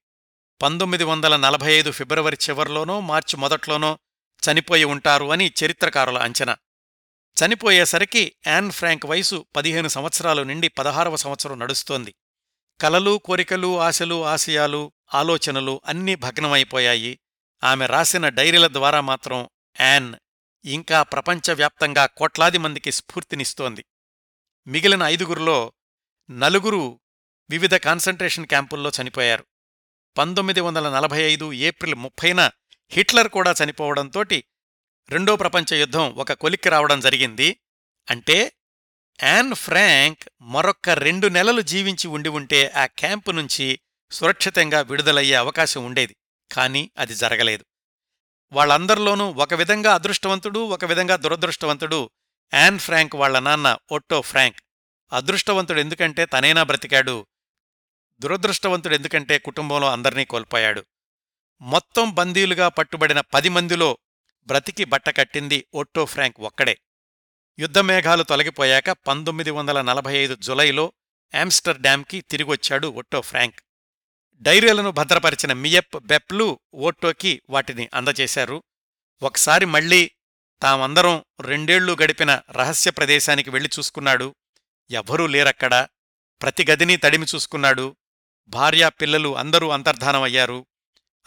పంతొమ్మిది వందల నలభై ఐదు ఫిబ్రవరి చివర్లోనో మార్చి మొదట్లోనో చనిపోయి ఉంటారు అని చరిత్రకారుల అంచనా. చనిపోయేసరికి యాన్ ఫ్రాంక్ వయసు పదిహేను సంవత్సరాలు నిండి పదహారవ సంవత్సరం నడుస్తోంది. కలలు కోరికలు ఆశలు ఆశయాలు ఆలోచనలు అన్నీ భగ్నమైపోయాయి. ఆమె రాసిన డైరీల ద్వారా మాత్రం యాన్ ఇంకా ప్రపంచవ్యాప్తంగా కోట్లాది మందికి స్ఫూర్తినిస్తోంది. మిగిలిన ఐదుగురులో నలుగురు వివిధ కాన్సంట్రేషన్ క్యాంపుల్లో చనిపోయారు. పంతొమ్మిది వందల నలభై ఐదు ఏప్రిల్ ముప్పైన హిట్లర్ కూడా చనిపోవడంతోటి రెండో ప్రపంచ యుద్ధం ఒక కొలిక్కి రావడం జరిగింది. అంటే యాన్ ఫ్రాంక్ మరొక్క రెండు నెలలు జీవించి ఉండి ఉంటే ఆ క్యాంపు నుంచి సురక్షితంగా విడుదలయ్యే అవకాశం ఉండేది కాని అది జరగలేదు. వాళ్ళందరిలోనూ ఒక విధంగా అదృష్టవంతుడు ఒక విధంగా దురదృష్టవంతుడు యాన్ ఫ్రాంక్ వాళ్ళ నాన్న ఒట్టో ఫ్రాంక్. అదృష్టవంతుడు ఎందుకంటే తనేనా బ్రతికాడు? దురదృష్టవంతుడు ఎందుకంటే కుటుంబంలో అందర్నీ కోల్పోయాడు? మొత్తం బందీలుగా పట్టుబడిన పది మందిలో బ్రతికి బట్టకట్టింది ఒట్టో ఫ్రాంక్ ఒక్కడే. యుద్ధమేఘాలు తొలగిపోయాక పంతొమ్మిది వందల నలభై ఐదు జులైలో ఆమ్స్టర్డామ్కి తిరిగొచ్చాడు ఒట్టో ఫ్రాంక్. డైరీలను భద్రపరిచిన మియప్ బెప్లు ఓట్టోకి వాటిని అందజేశారు. ఒకసారి మళ్ళీ తామందరం రెండేళ్ళు గడిపిన రహస్య ప్రదేశానికి వెళ్ళి చూసుకున్నాడు. ఎవ్వరూ లేరక్కడ. ప్రతి గదిని తడిమి చూసుకున్నాడు. భార్యా పిల్లలు అందరూ అంతర్ధానమయ్యారు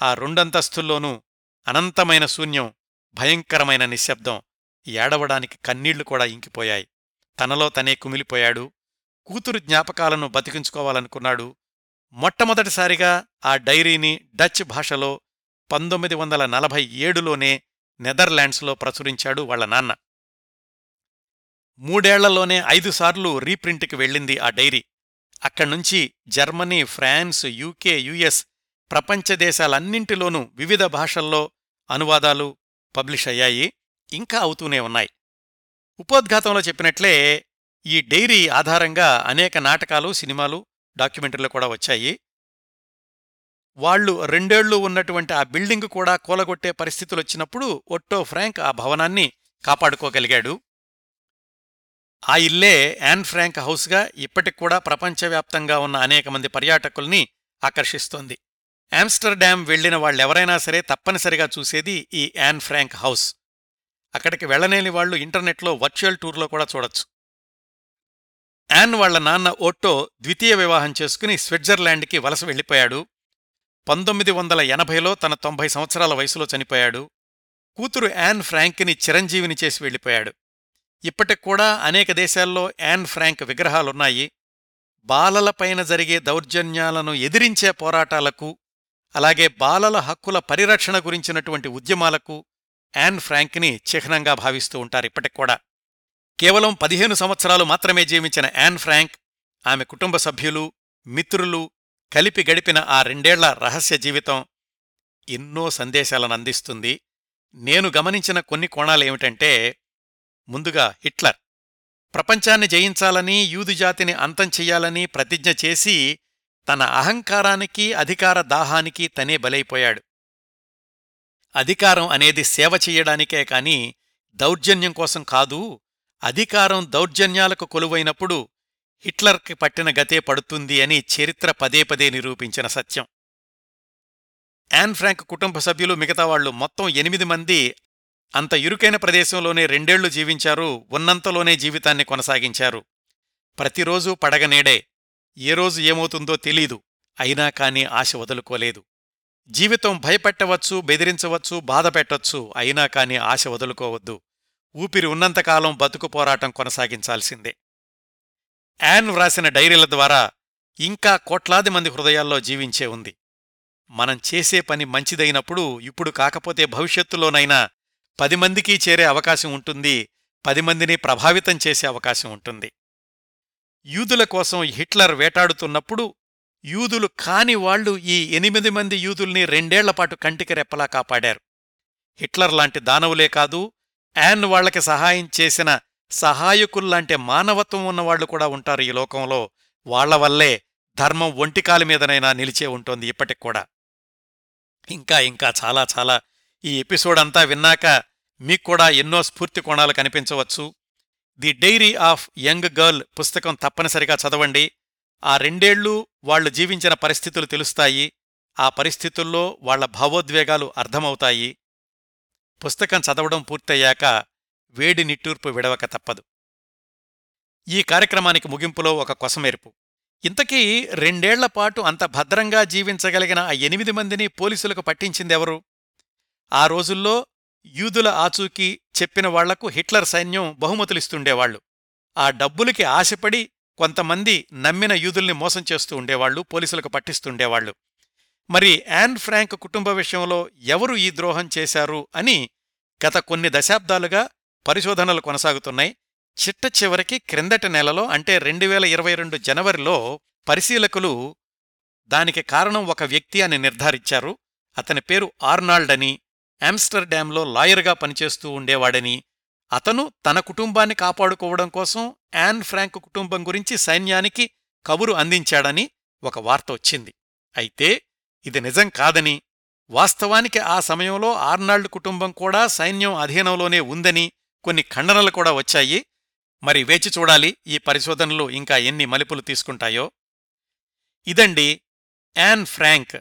ఆ రెండంతస్తుల్లోనూ అనంతమైన శూన్యం భయంకరమైన నిశ్శబ్దం. ఏడవడానికి కన్నీళ్ళు కూడా ఇంకిపోయాయి. తనలో తనే కుమిలిపోయాడు. కూతురు జ్ఞాపకాలను బతికించుకోవాలనుకున్నాడు. మొట్టమొదటిసారిగా ఆ డైరీని డచ్ భాషలో పంతొమ్మిది వందల నలభై ఏడులోనే నెదర్లాండ్స్లో ప్రచురించాడు వాళ్ళ నాన్న. మూడేళ్ళలోనే ఐదుసార్లు రీప్రింట్కి వెళ్ళింది ఆ డైరీ. అక్కడ్నుంచి జర్మనీ ఫ్రాన్స్ యూకే యుఎస్ ప్రపంచ దేశాలన్నింటిలోనూ వివిధ భాషల్లో అనువాదాలు పబ్లిష్ అయ్యాయి ఇంకా అవుతూనే ఉన్నాయి. ఉపోద్ఘాతంలో చెప్పినట్లే ఈ డైరీ ఆధారంగా అనేక నాటకాలు సినిమాలు డాక్యుమెంటరీలు కూడా వచ్చాయి. వాళ్ళు రెండేళ్ళు ఉన్నటువంటి ఆ బిల్డింగ్ కూడా కూలగొట్టే పరిస్థితులొచ్చినప్పుడు ఒట్టో ఫ్రాంక్ ఆ భవనాన్ని కాపాడుకోగలిగాడు. ఆ ఇల్లే యాన్ ఫ్రాంక్ హౌస్గా ఇప్పటికి ప్రపంచవ్యాప్తంగా ఉన్న అనేక మంది పర్యాటకుల్ని ఆకర్షిస్తోంది. ఆమ్స్టర్డామ్ వెళ్ళిన వాళ్ళెవరైనా సరే తప్పనిసరిగా చూసేది ఈ యాన్ ఫ్రాంక్ హౌస్. అక్కడికి వెళ్ళనేని వాళ్ళు ఇంటర్నెట్లో వర్చువల్ టూర్లో కూడా చూడొచ్చు. యాన్ వాళ్ళ నాన్న ఓట్టో ద్వితీయ వివాహం చేసుకుని స్విట్జర్లాండ్కి వలస వెళ్ళిపోయాడు పంతొమ్మిది వందల ఎనభైలో తన తొంభై సంవత్సరాల వయసులో చనిపోయాడు. కూతురు యాన్ ఫ్రాంక్ని చిరంజీవిని చేసి వెళ్ళిపోయాడు ఇప్పటికూడా అనేక దేశాల్లో యాన్ ఫ్రాంక్ విగ్రహాలున్నాయి. బాలలపైన జరిగే దౌర్జన్యాలను ఎదిరించే పోరాటాలకు అలాగే బాలల హక్కుల పరిరక్షణ గురించినటువంటి ఉద్యమాలకు యాన్ ఫ్రాంక్ని చిహ్నంగా భావిస్తూ ఉంటారు ఇప్పటికూడా కేవలం పదిహేను సంవత్సరాలు మాత్రమే జీవించిన యాన్ ఫ్రాంక్ ఆమె కుటుంబ సభ్యులు మిత్రులు కలిపి గడిపిన ఆ రెండేళ్ళ రహస్య జీవితం ఎన్నో సందేశాలను అందిస్తుంది. నేను గమనించిన కొన్ని కోణాలేమిటంటే ముందుగా హిట్లర్ ప్రపంచాన్ని జయించాలని యూదుజాతిని అంతం చెయ్యాలని ప్రతిజ్ఞ చేసి తన అహంకారానికి అధికార దాహానికి తనే బలైపోయాడు. అధికారం అనేది సేవ చెయ్యడానికే కాని దౌర్జన్యం కోసం కాదు. అధికారం దౌర్జన్యాలకు కొలువైనప్పుడు హిట్లర్కి పట్టిన గతే పడుతుంది అని చరిత్ర పదే పదే నిరూపించిన సత్యం. యాన్ ఫ్రాంక్ కుటుంబ సభ్యులు మిగతావాళ్ళు మొత్తం ఎనిమిది మంది అంత ఇరుకైన ప్రదేశంలోనే రెండేళ్ళు జీవించారు ఉన్నంతలోనే జీవితాన్ని కొనసాగించారు. ప్రతిరోజూ పడగనేడే ఏ రోజు ఏమవుతుందో తెలీదు. అయినా కాని ఆశ వదులుకోలేదు. జీవితం భయపెట్టవచ్చు బెదిరించవచ్చు బాధ పెట్టవచ్చు అయినా కాని ఆశ వదులుకోవద్దు. ఊపిరి ఉన్నంతకాలం బతుకు పోరాటం కొనసాగించాల్సిందే. యాన్ వ్రాసిన డైరీల ద్వారా ఇంకా కోట్లాది మంది హృదయాల్లో జీవించే ఉంది. మనం చేసే పని మంచిదైనప్పుడు ఇప్పుడు కాకపోతే భవిష్యత్తులోనైనా పది మందికి చేరే అవకాశం ఉంటుంది పది మందిని ప్రభావితం చేసే అవకాశం ఉంటుంది. యూదుల కోసం హిట్లర్ వేటాడుతున్నప్పుడు యూదులు కాని వాళ్ళు ఈ ఎనిమిది మంది యూదుల్ని రెండేళ్ళపాటు కంటికి రెప్పలా కాపాడారు. హిట్లర్ లాంటి దానవులే కాదు యాన్ వాళ్ళకి సహాయం చేసిన సహాయకుల్లాంటి మానవత్వం ఉన్నవాళ్ళు కూడా ఉంటారు ఈ లోకంలో. వాళ్ళ వల్లే ధర్మం ఒంటికాలి మీదనైనా నిలిచే ఉంటుంది ఇప్పటికూడా ఇంకా ఇంకా చాలా చాలా ఈ ఎపిసోడ్ అంతా విన్నాక మీక్కూడా ఎన్నో స్ఫూర్తి కోణాలు కనిపించవచ్చు. The diary of young girl పుస్తకం తప్పనిసరిగా చదవండి. ఆ రెండేళ్ళు వాళ్ళు జీవించిన పరిస్థితులు తెలుస్తాయి. ఆ పరిస్థితుల్లో వాళ్ళ భావోద్వేగాలు అర్థమవుతాయి. పుస్తకం చదవడం పూర్తయ్యాక వేడి నిట్టూర్పు విడవక తప్పదు. ఈ కార్యక్రమానికి ముగింపులో ఒక కొసమెరుపు. ఇంతకీ రెండేళ్ళపాటు అంత భద్రంగా జీవించగలిగిన ఆ ఎనిమిది మందిని పోలీసులకు పట్టించిందెవరు? ఆ రోజుల్లో యూదుల ఆచూకీ చెప్పిన వాళ్ళకు హిట్లర్ సైన్యం బహుమతులిస్తుండేవాళ్ళు ఆ డబ్బులకి ఆశపడి కొంతమంది నమ్మిన యూదుల్ని మోసం చేస్తూ ఉండేవాళ్ళు పోలీసులకు పట్టిస్తుండేవాళ్ళు మరి యాన్ ఫ్రాంక్ కుటుంబ విషయంలో ఎవరు ఈ ద్రోహం చేశారు అని గత కొన్ని దశాబ్దాలుగా పరిశోధనలు కొనసాగుతున్నాయి. చిట్ట చివరికి క్రిందటి నెలలో అంటే రెండు వేల ఇరవై రెండు జనవరిలో పరిశీలకులు దానికి కారణం ఒక వ్యక్తి అని నిర్ధారించారు. అతని పేరు ఆర్నాల్డ్ అని. ఆమ్స్టర్డామ్లో లాయర్గా పనిచేస్తూ ఉండేవాడని అతను తన కుటుంబాన్ని కాపాడుకోవడం కోసం యాన్ ఫ్రాంక్ కుటుంబం గురించి సైన్యానికి కబురు అందించాడని ఒక వార్త వచ్చింది. అయితే ఇది నిజం కాదని వాస్తవానికి ఆ సమయంలో ఆర్నాల్డ్ కుటుంబం కూడా సైన్యం అధీనంలోనే ఉందని కొన్ని ఖండనలు కూడా వచ్చాయి. మరి వేచి చూడాలి ఈ పరిశోధనలు ఇంకా ఎన్ని మలుపులు తీసుకుంటాయో. ఇదండి యాన్ ఫ్రాంక్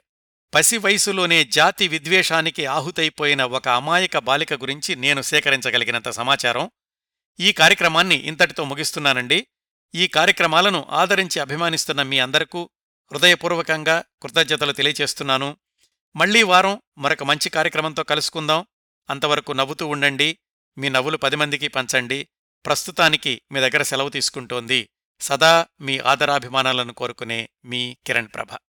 పసి వయసులోనే జాతి విద్వేషానికి ఆహుతైపోయిన ఒక అమాయక బాలిక గురించి నేను సేకరించగలిగినంత సమాచారం ఈ కార్యక్రమాన్ని ఇంతటితో ముగిస్తున్నానండి. ఈ కార్యక్రమాలను ఆదరించి అభిమానిస్తున్న మీ అందరికూ హృదయపూర్వకంగా కృతజ్ఞతలు తెలియచేస్తున్నాను. మళ్ళీ వారం మరొక మంచి కార్యక్రమంతో కలుసుకుందాం. అంతవరకు నవ్వుతూ ఉండండి. మీ నవ్వులు పది మందికి పంచండి. ప్రస్తుతానికి మీ దగ్గర సెలవు తీసుకుంటోంది సదా మీ ఆదరాభిమానాలను కోరుకునే మీ కిరణ్ ప్రభ.